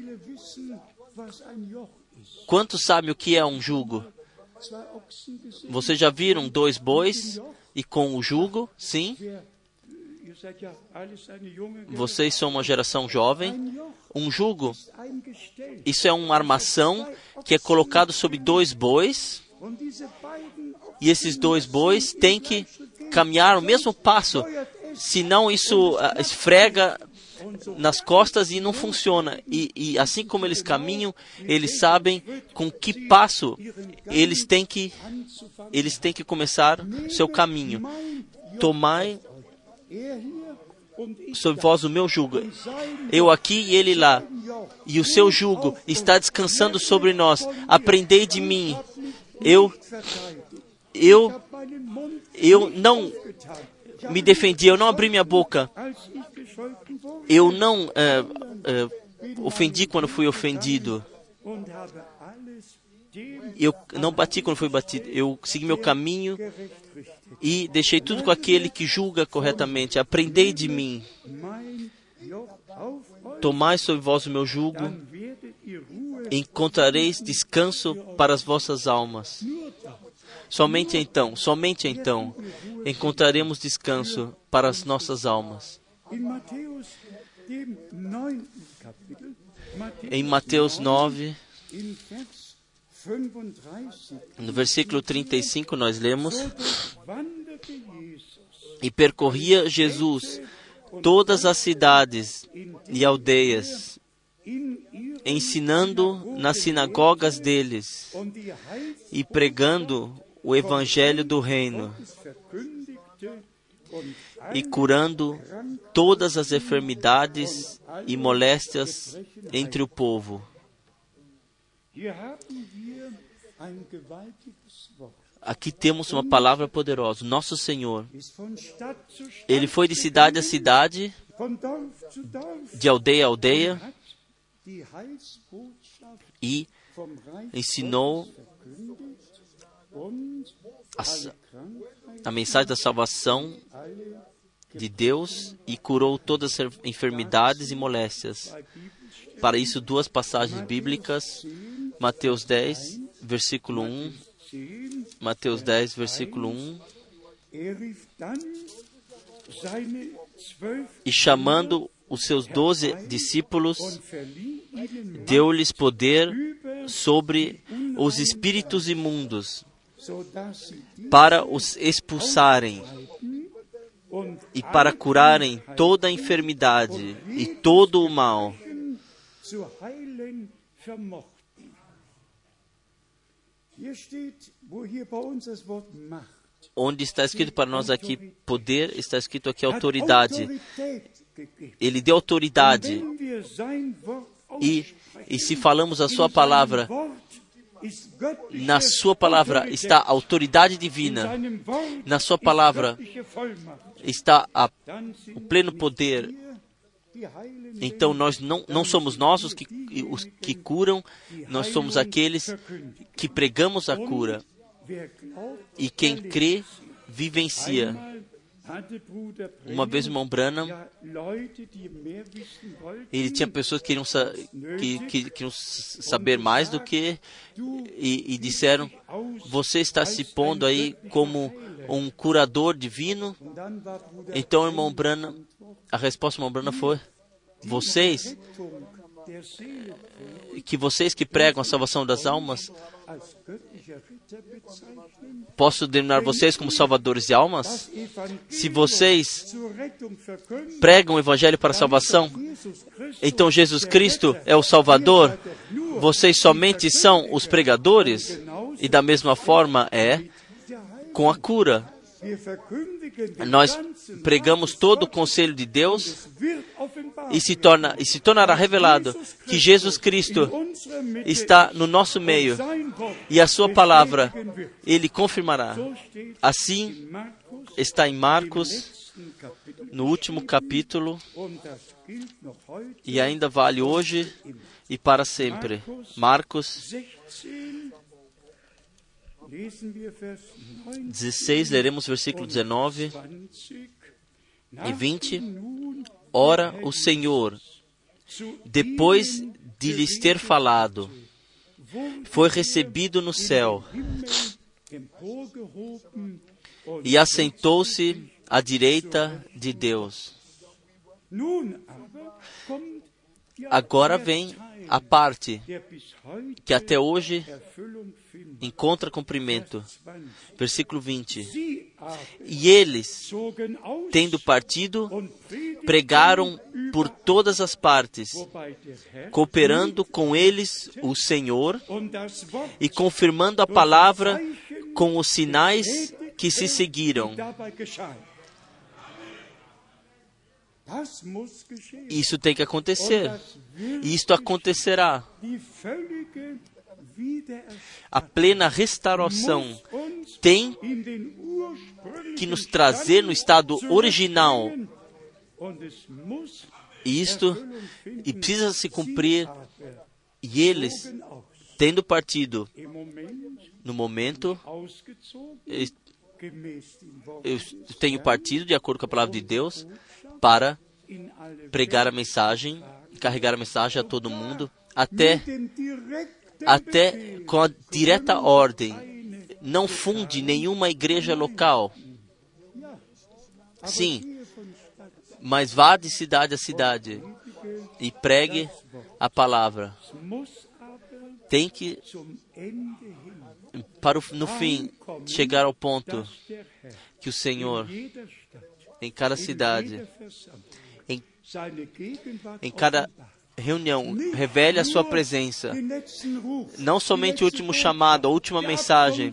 Quantos sabem o que é um jugo? Vocês já viram dois bois e com o jugo, sim. Vocês são uma geração jovem. Um jugo, isso é uma armação que é colocado sobre dois bois. E esses dois bois têm que caminhar o mesmo passo, senão isso uh, esfrega nas costas e não funciona. E, e, assim como eles caminham, eles sabem com que passo eles têm que eles têm que começar seu caminho. Tomai sobre vós o meu jugo. Eu aqui e ele lá. E o seu jugo está descansando sobre nós. Aprendei de mim. Eu eu eu não me defendi, eu não abri minha boca. Eu não uh, uh, ofendi quando fui ofendido. Eu não bati quando fui batido. Eu segui meu caminho e deixei tudo com aquele que julga corretamente. Aprendei de mim. Tomai sobre vós o meu jugo, encontrareis descanso para as vossas almas. Somente então, somente então, encontraremos descanso para as nossas almas. Em Mateus 9, no versículo 35, nós lemos: E percorria Jesus todas as cidades e aldeias, ensinando nas sinagogas deles e pregando o evangelho do reino e curando todas as enfermidades e moléstias entre o povo. Aqui temos uma palavra poderosa. Nosso Senhor, Ele foi de cidade a cidade, de aldeia a aldeia, e ensinou a, a mensagem da salvação de Deus e curou todas as enfermidades e moléstias. Para isso, duas passagens bíblicas, Mateus 10, versículo 1. Mateus 10, versículo 1. E chamando os seus doze discípulos, deu-lhes poder sobre os espíritos imundos para os expulsarem e para curarem toda a enfermidade e todo o mal. Onde está escrito para nós aqui poder, está escrito aqui autoridade. Ele deu autoridade. E, e se falamos a sua palavra, na sua palavra está a autoridade divina. Na sua palavra está a, o pleno poder. Então nós não, não somos nós os que, os que curam, nós somos aqueles que pregamos a cura. E quem crê, vivencia. Uma vez o irmão Branham, ele tinha pessoas que queriam, que, que, queriam saber mais do que, e, e disseram: Você está se pondo aí como um curador divino? Então o irmão Branham, a resposta do irmão Branham foi: Vocês, que vocês que pregam a salvação das almas, Posso denominar vocês como salvadores de almas? Se vocês pregam o Evangelho para a salvação, então Jesus Cristo é o Salvador, vocês somente são os pregadores, e da mesma forma é com a cura. Nós pregamos todo o conselho de Deus e se, torna, e se tornará revelado que Jesus Cristo está no nosso meio e a sua palavra ele confirmará. Assim está em Marcos, no último capítulo, e ainda vale hoje e para sempre. Marcos 16, leremos versículo 19 e 20. Ora, o Senhor, depois de lhes ter falado, foi recebido no céu e assentou-se à direita de Deus. Agora vem a parte que até hoje encontra cumprimento. Versículo 20. E eles, tendo partido, pregaram por todas as partes, cooperando com eles o Senhor e confirmando a palavra com os sinais que se seguiram. Isso tem que acontecer. E isto acontecerá. A plena restauração tem que nos trazer no estado original. Isto e precisa se cumprir. E eles, tendo partido no momento, eu tenho partido de acordo com a palavra de Deus para pregar a mensagem, carregar a mensagem a todo mundo, até, até com a direta ordem. Não funde nenhuma igreja local. Sim, mas vá de cidade a cidade e pregue a palavra. Tem que, para o, no fim, chegar ao ponto que o Senhor em cada cidade, em, em cada reunião, revele a sua presença. Não somente o último chamado, a última mensagem,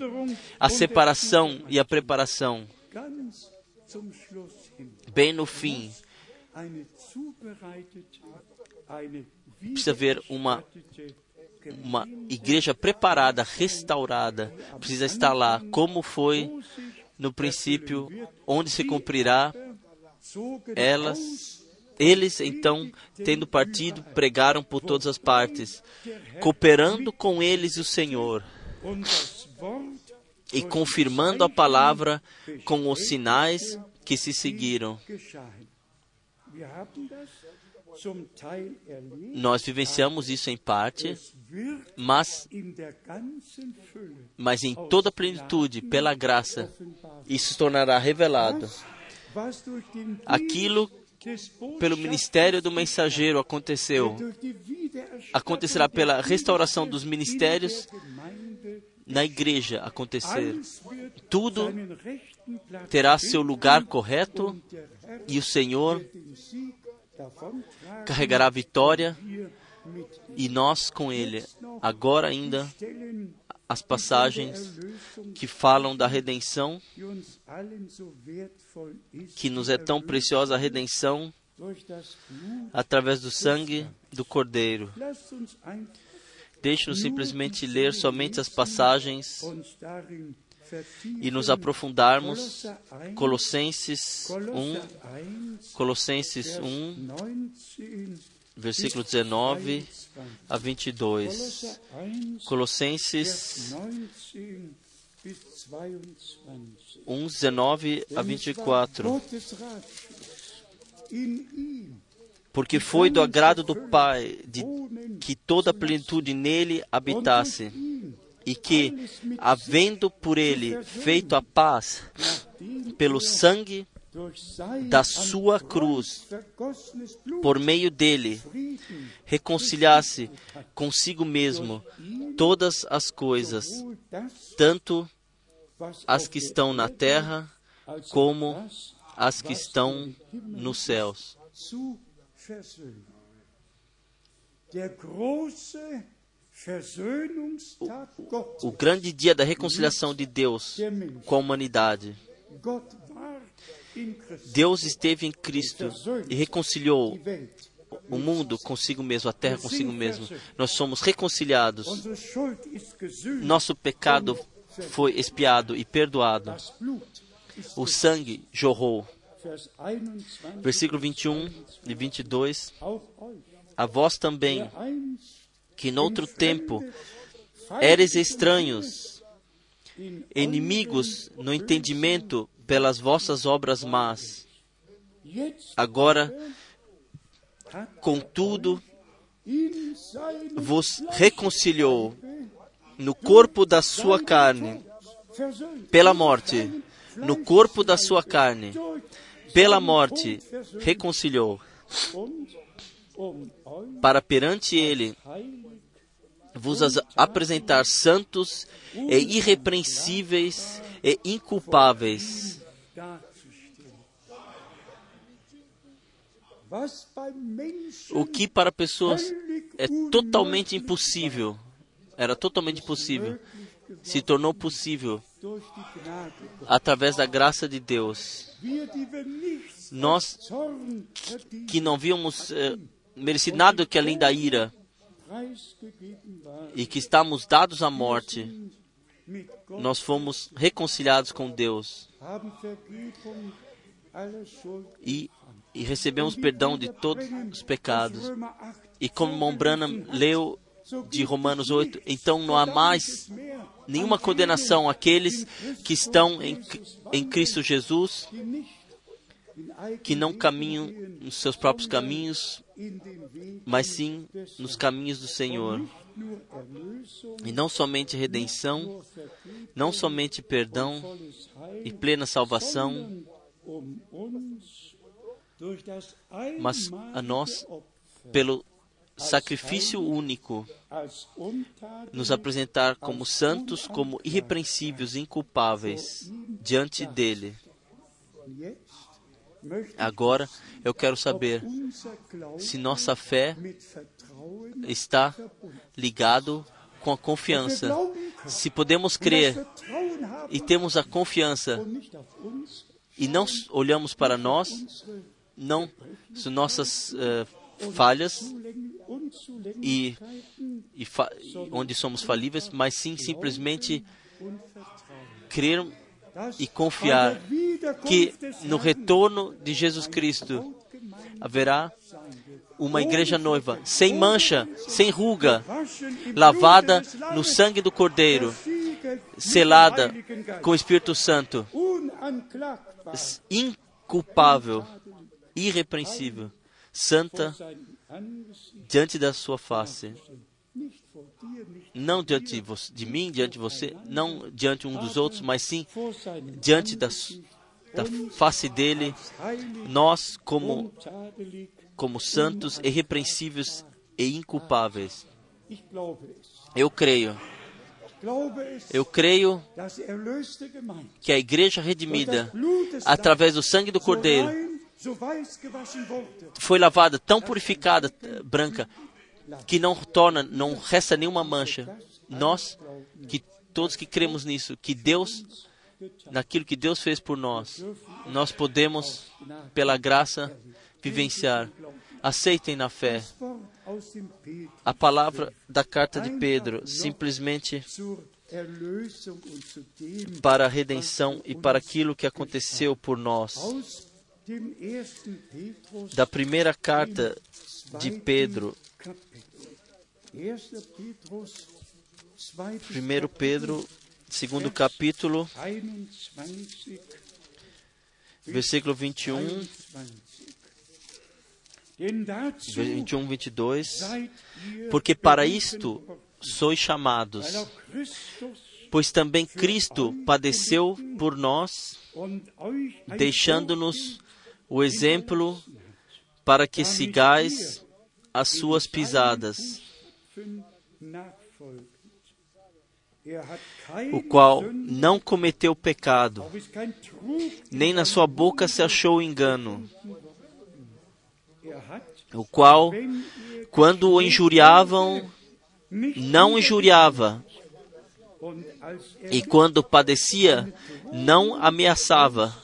a separação e a preparação. Bem no fim, precisa haver uma uma igreja preparada, restaurada, precisa estar lá, como foi no princípio, onde se cumprirá, elas, eles então, tendo partido, pregaram por todas as partes, cooperando com eles o Senhor e confirmando a palavra com os sinais que se seguiram. Nós vivenciamos isso em parte, mas, mas em toda a plenitude, pela graça, isso se tornará revelado. Aquilo pelo ministério do mensageiro aconteceu acontecerá pela restauração dos ministérios na igreja acontecer. Tudo terá seu lugar correto e o Senhor carregará a vitória e nós com ele. Agora ainda as passagens que falam da redenção, que nos é tão preciosa a redenção através do sangue do Cordeiro. Deixe-nos simplesmente ler somente as passagens e nos aprofundarmos. Colossenses 1, Colossenses 1, versículo 19 a 22. Colossenses 1, 19 a 24. Porque foi do agrado do Pai de que toda a plenitude nele habitasse, e que, havendo por ele feito a paz pelo sangue da sua cruz, por meio dele, reconciliasse consigo mesmo todas as coisas, tanto as que estão na terra como as que estão nos céus. O, o grande dia da reconciliação de Deus com a humanidade. Deus esteve em Cristo e reconciliou o mundo consigo mesmo, a terra consigo mesmo. Nós somos reconciliados. Nosso pecado foi expiado e perdoado. O sangue jorrou. Versículo 21 e 22. A vós também, que noutro tempo eres estranhos, inimigos no entendimento pelas vossas obras más. Agora, contudo, vos reconciliou no corpo da sua carne, pela morte, no corpo da sua carne, pela morte, reconciliou, para perante ele vos apresentar santos e irrepreensíveis e inculpáveis. O que para pessoas é totalmente impossível, era totalmente impossível, se tornou possível através da graça de Deus. Nós que não víamos eh, merecido nada que além da ira e que estamos dados à morte, nós fomos reconciliados com Deus. E, e recebemos perdão de todos os pecados. E como Mombrana leu de Romanos 8, então não há mais nenhuma condenação àqueles que estão em, em Cristo Jesus, que não caminham nos seus próprios caminhos, mas sim nos caminhos do Senhor. E não somente redenção, não somente perdão e plena salvação, mas a nós, pelo sacrifício único, nos apresentar como santos, como irrepreensíveis, inculpáveis diante dele. Agora eu quero saber se nossa fé está ligado com a confiança. Se podemos crer e temos a confiança e não olhamos para nós, não nossas uh, falhas e, e fa onde somos falíveis, mas sim simplesmente crer e confiar que no retorno de Jesus Cristo haverá uma igreja noiva, sem mancha, sem ruga, lavada no sangue do Cordeiro, selada com o Espírito Santo, inculpável, irrepreensível, santa diante da sua face. Não diante de mim, diante de você, não diante um dos outros, mas sim diante da, da face dele, nós, como, como santos, irrepreensíveis e inculpáveis. Eu creio. Eu creio que a igreja redimida, através do sangue do Cordeiro, foi lavada, tão purificada, branca, que não torna, não resta nenhuma mancha. Nós, que todos que cremos nisso, que Deus, naquilo que Deus fez por nós, nós podemos, pela graça, vivenciar. Aceitem na fé a palavra da carta de Pedro, simplesmente para a redenção e para aquilo que aconteceu por nós. Da primeira carta de Pedro, 1 Pedro, segundo capítulo, versículo 21, 21, 22, porque para isto sois chamados, pois também Cristo padeceu por nós, deixando-nos o exemplo para que sigais as suas pisadas, o qual não cometeu pecado, nem na sua boca se achou engano, o qual, quando o injuriavam, não injuriava, e quando padecia, não ameaçava,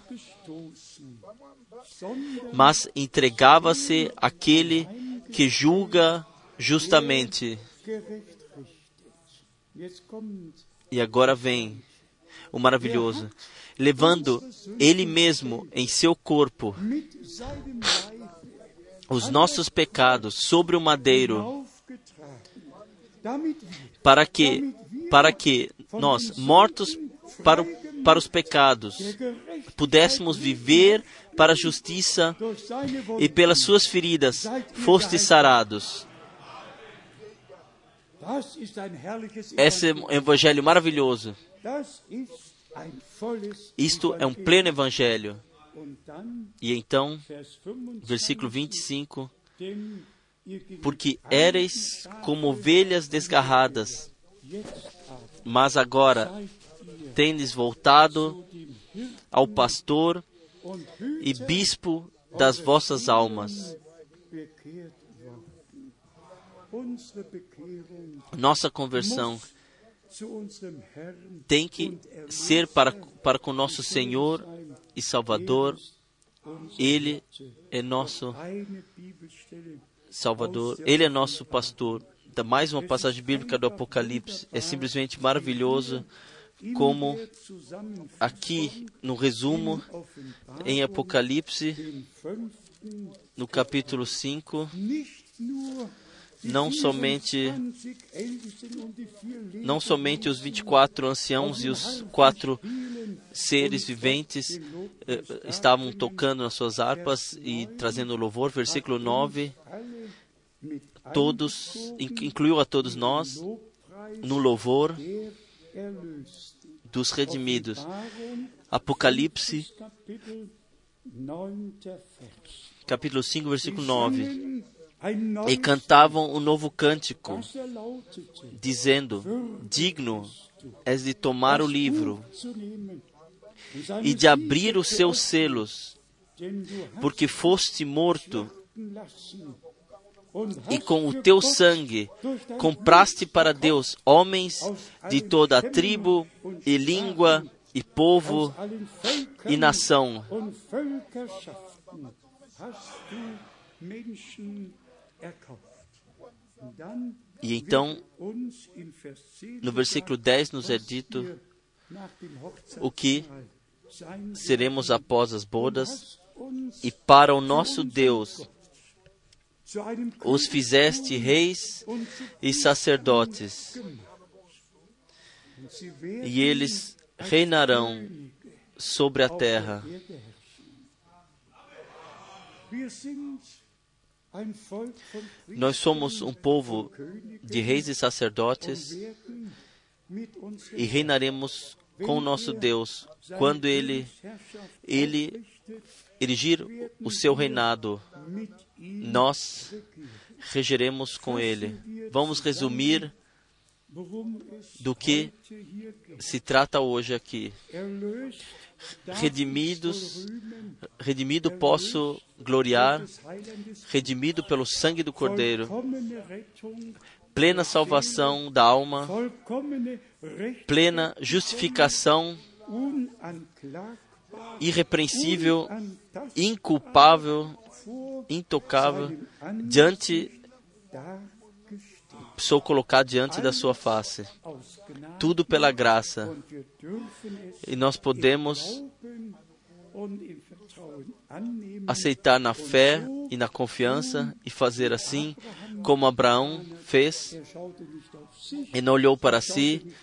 mas entregava-se àquele que julga justamente. E agora vem o maravilhoso, levando ele mesmo em seu corpo os nossos pecados sobre o madeiro, para que, para que nós, mortos para, para os pecados, pudéssemos viver para a justiça e pelas suas feridas fostes sarados. Esse é um evangelho maravilhoso. Isto é um pleno evangelho. E então, versículo 25: Porque éreis como ovelhas desgarradas, mas agora tendes voltado ao pastor e bispo das vossas almas. Nossa conversão tem que ser para, para com nosso Senhor e Salvador. Ele é nosso Salvador, Ele é nosso pastor. Mais uma passagem bíblica do Apocalipse é simplesmente maravilhoso como aqui no resumo em Apocalipse, no capítulo 5, não somente não somente os 24 anciãos e os quatro seres viventes eh, estavam tocando nas suas harpas e trazendo louvor, versículo 9, todos incluiu a todos nós no louvor dos redimidos. Apocalipse, capítulo 5, versículo 9. E cantavam um novo cântico, dizendo: Digno és de tomar o livro e de abrir os seus selos, porque foste morto e com o teu sangue compraste para Deus homens de toda a tribo e língua e povo e nação. E então, no versículo 10 nos é dito o que seremos após as bodas, e para o nosso Deus os fizeste reis e sacerdotes, e eles reinarão sobre a terra. Nós somos um povo de reis e sacerdotes e reinaremos com o nosso Deus quando ele ele erigir o seu reinado nós regeremos com Ele. Vamos resumir do que se trata hoje aqui. Redimidos, redimido posso gloriar, redimido pelo sangue do Cordeiro, plena salvação da alma, plena justificação, irrepreensível, inculpável, intocável, diante sou colocado diante da sua face. Tudo pela graça. E nós podemos aceitar na fé e na confiança e fazer assim como Abraão fez e não olhou para si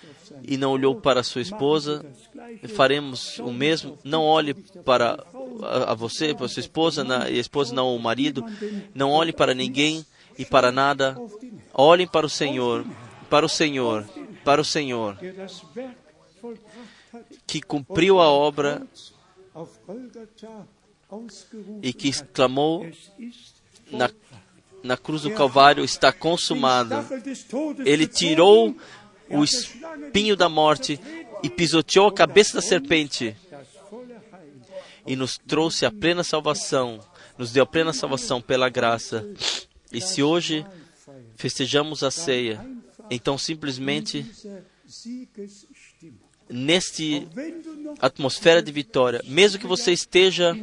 e não olhou para sua esposa. Faremos o mesmo. Não olhe para a você, para sua esposa, na, e a esposa não o marido. Não olhe para ninguém e para nada. Olhem para o Senhor, para o Senhor, para o Senhor, que cumpriu a obra e que exclamou na, na cruz do Calvário: está consumado. Ele tirou o espinho da morte e pisoteou a cabeça da serpente e nos trouxe a plena salvação, nos deu a plena salvação pela graça. E se hoje festejamos a ceia, então simplesmente neste atmosfera de vitória, mesmo que você esteja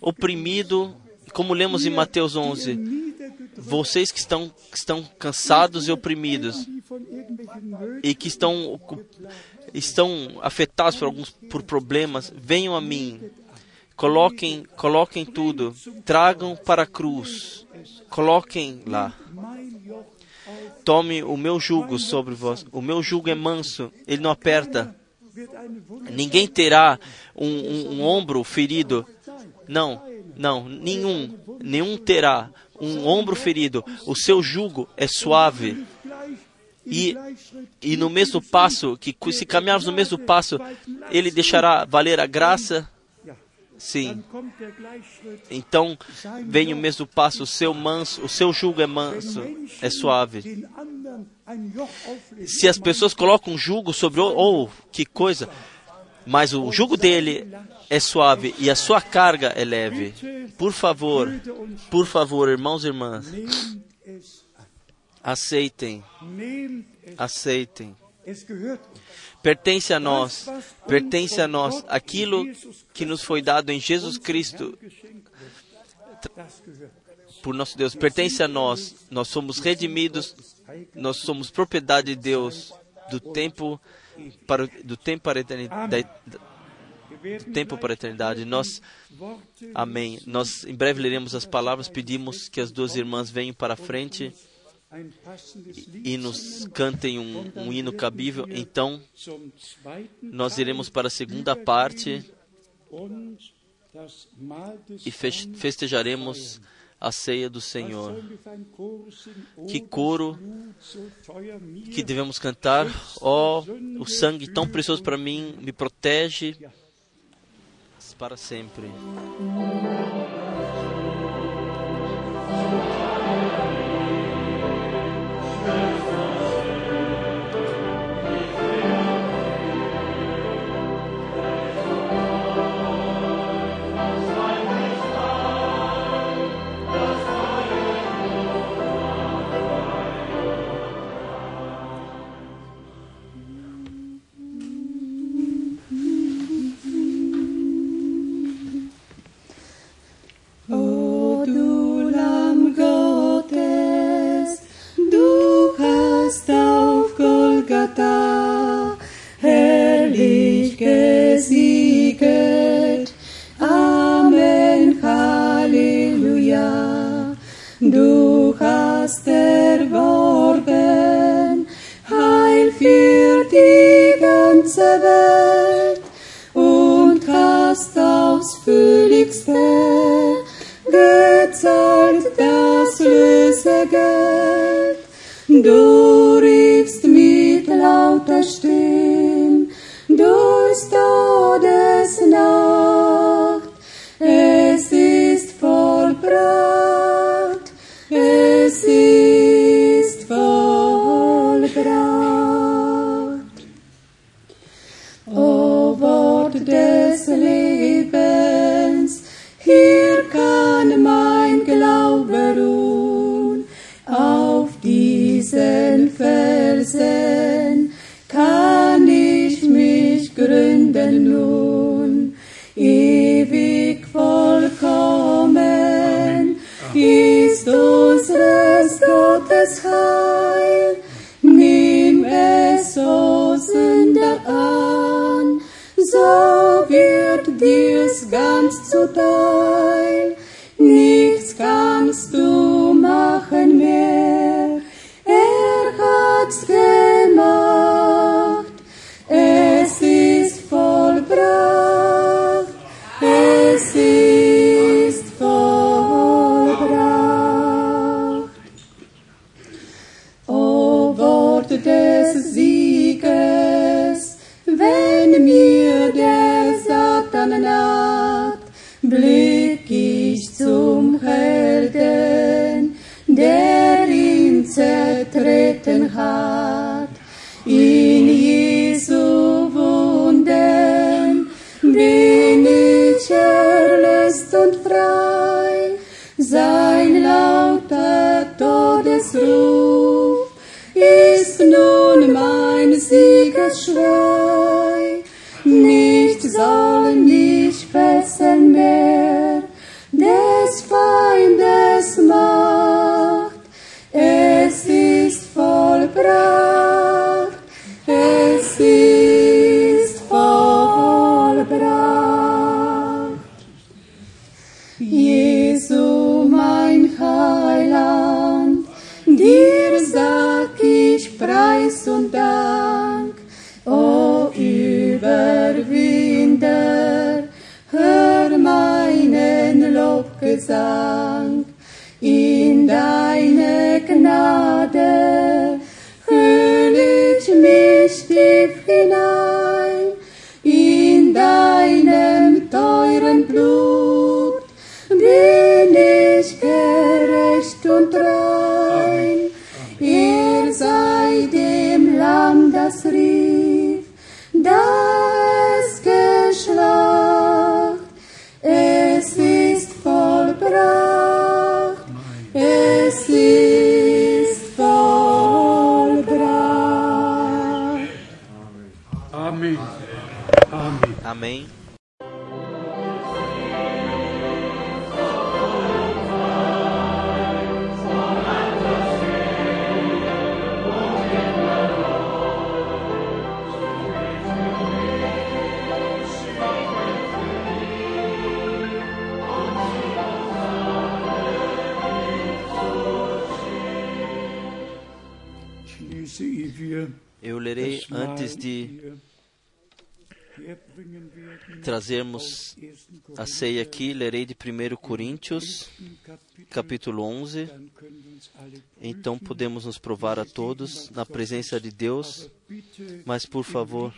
oprimido, como lemos em Mateus 11, vocês que estão, que estão cansados e oprimidos e que estão, estão afetados por alguns por problemas, venham a mim. Coloquem, coloquem tudo, tragam para a cruz, coloquem lá. Tome o meu jugo sobre vós. O meu jugo é manso, ele não aperta. Ninguém terá um, um, um ombro ferido. Não, não, nenhum, nenhum terá um ombro ferido. O seu jugo é suave. E, e no mesmo passo, que se caminharmos no mesmo passo, ele deixará valer a graça Sim. Então vem o mesmo passo, o seu manso, o seu jugo é manso, é suave. Se as pessoas colocam jugo sobre o, oh, que coisa, mas o jugo dele é suave e a sua carga é leve. Por favor, por favor, irmãos e irmãs, aceitem, aceitem pertence a nós, pertence a nós aquilo que nos foi dado em Jesus Cristo por nosso Deus, pertence a nós. Nós somos redimidos, nós somos propriedade de Deus do tempo para do tempo para a eternidade. Do tempo para a eternidade. Nós, amém. Nós em breve leremos as palavras. Pedimos que as duas irmãs venham para a frente e nos cantem um, um hino cabível, então nós iremos para a segunda parte e festejaremos a ceia do Senhor. Que coro que devemos cantar, ó, oh, o sangue tão precioso para mim me protege para sempre. And high. Lobgesang. In deine Gnade Amém. Eu lerei antes de trazermos a ceia aqui, lerei de 1 Coríntios, capítulo 11. dann können wir uns alle Então podemos nos provar a todos na presença de Deus, mas por favor,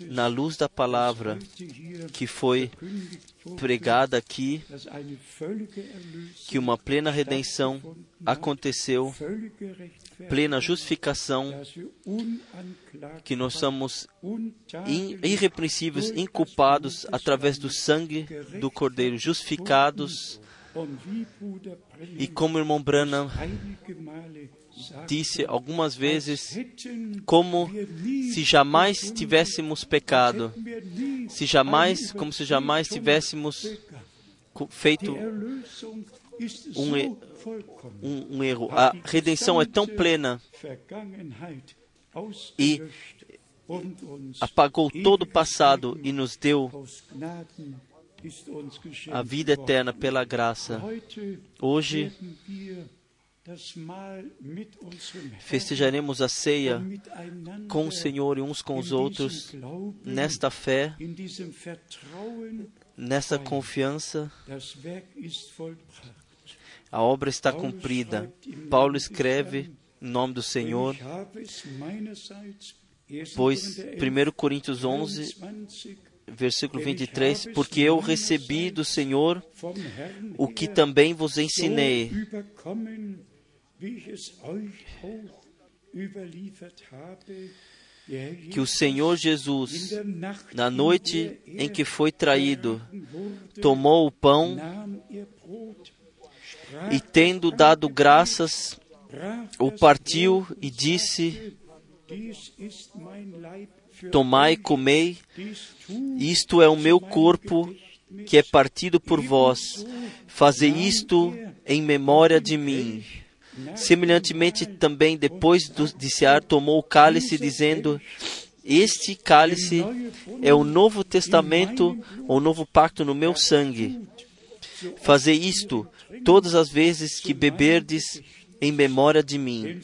na luz da palavra que foi pregada aqui, que uma plena redenção aconteceu, plena justificação, que nós somos irrepreensíveis, inculpados através do sangue do Cordeiro, justificados. E como o irmão Branham disse algumas vezes, como se jamais tivéssemos pecado, se jamais, como se jamais tivéssemos feito um um, um erro. A redenção é tão plena e apagou todo o passado e nos deu a vida eterna pela graça. Hoje festejaremos a ceia com o Senhor e uns com os outros, nesta fé, nessa confiança. A obra está cumprida. Paulo escreve em nome do Senhor, Ich habe es meinerseits, 1. pois Korinther 1 Coríntios 11, 21, versículo 23, porque eu recebi do Senhor o que também vos ensinei, que o Senhor Jesus, na noite em que foi traído, tomou o pão e, tendo dado graças, o partiu e disse: Tomai, comei, isto é o meu corpo que é partido por vós. Fazei isto em memória de mim. Semelhantemente, também depois de cear, tomou o cálice, dizendo: Este cálice é o novo testamento, o novo pacto no meu sangue. Fazei isto todas as vezes que beberdes em memória de mim.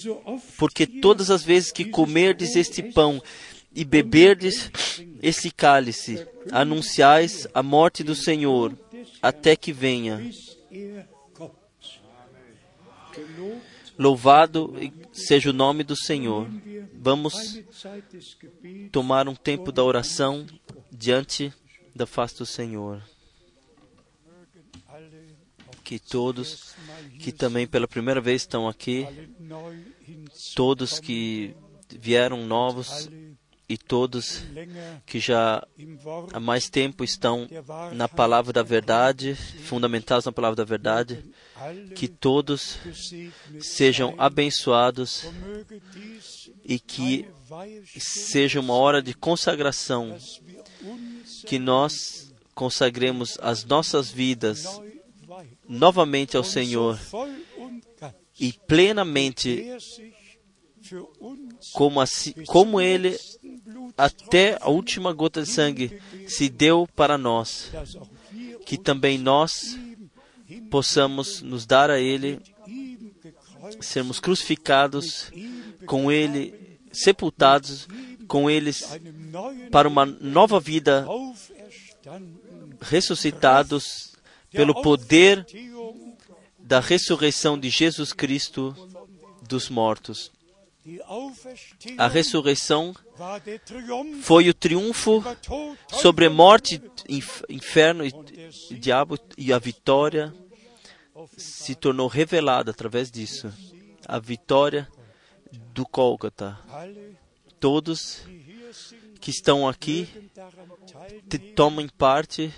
Porque todas as vezes que comerdes este pão e beberdes este cálice, anunciais a morte do Senhor até que venha. Louvado seja o nome do Senhor. Vamos tomar um tempo da oração diante da face do Senhor. Que todos que também pela primeira vez estão aqui, todos que vieram novos e todos que já há mais tempo estão na palavra da verdade, fundamentados na palavra da verdade, que todos sejam abençoados e que seja uma hora de consagração, que nós consagremos as nossas vidas novamente ao Senhor e plenamente como, assim, como Ele, até a última gota de sangue, se deu para nós, que também nós possamos nos dar a Ele, sermos crucificados com Ele, sepultados com eles para uma nova vida, ressuscitados pelo poder da ressurreição de Jesus Cristo dos mortos. A ressurreição foi o triunfo sobre a morte, inferno e diabo, e a vitória se tornou revelada através disso. A vitória do Gólgota. Todos que estão aqui tomem parte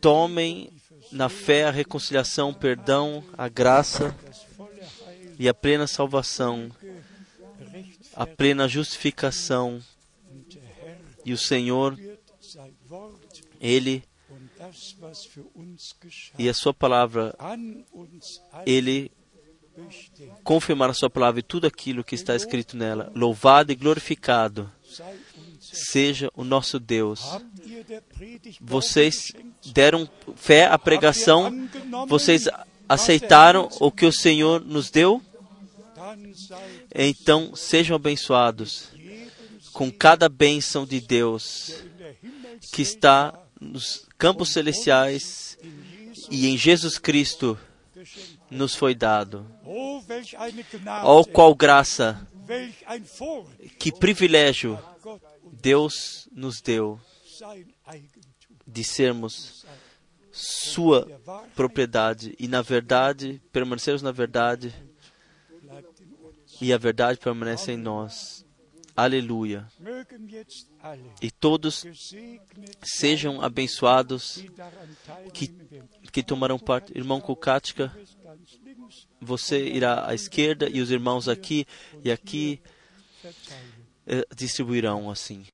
tomem na fé a reconciliação, o perdão, a graça e a plena salvação, a plena justificação. E o Senhor, Ele e a Sua palavra, Ele confirmar a Sua palavra e tudo aquilo que está escrito nela. Louvado e glorificado seja o nosso Deus. Vocês deram fé à pregação, vocês aceitaram o que o Senhor nos deu? Então sejam abençoados com cada bênção de Deus que está nos campos celestiais e em Jesus Cristo nos foi dado. Oh, qual graça! Que privilégio Deus nos deu de sermos sua propriedade e na verdade permanecermos na verdade e a verdade permanece em nós. Aleluia. E todos sejam abençoados que, que tomarão parte. Irmão Kukatka, você irá à esquerda e os irmãos aqui e aqui eh, distribuirão assim.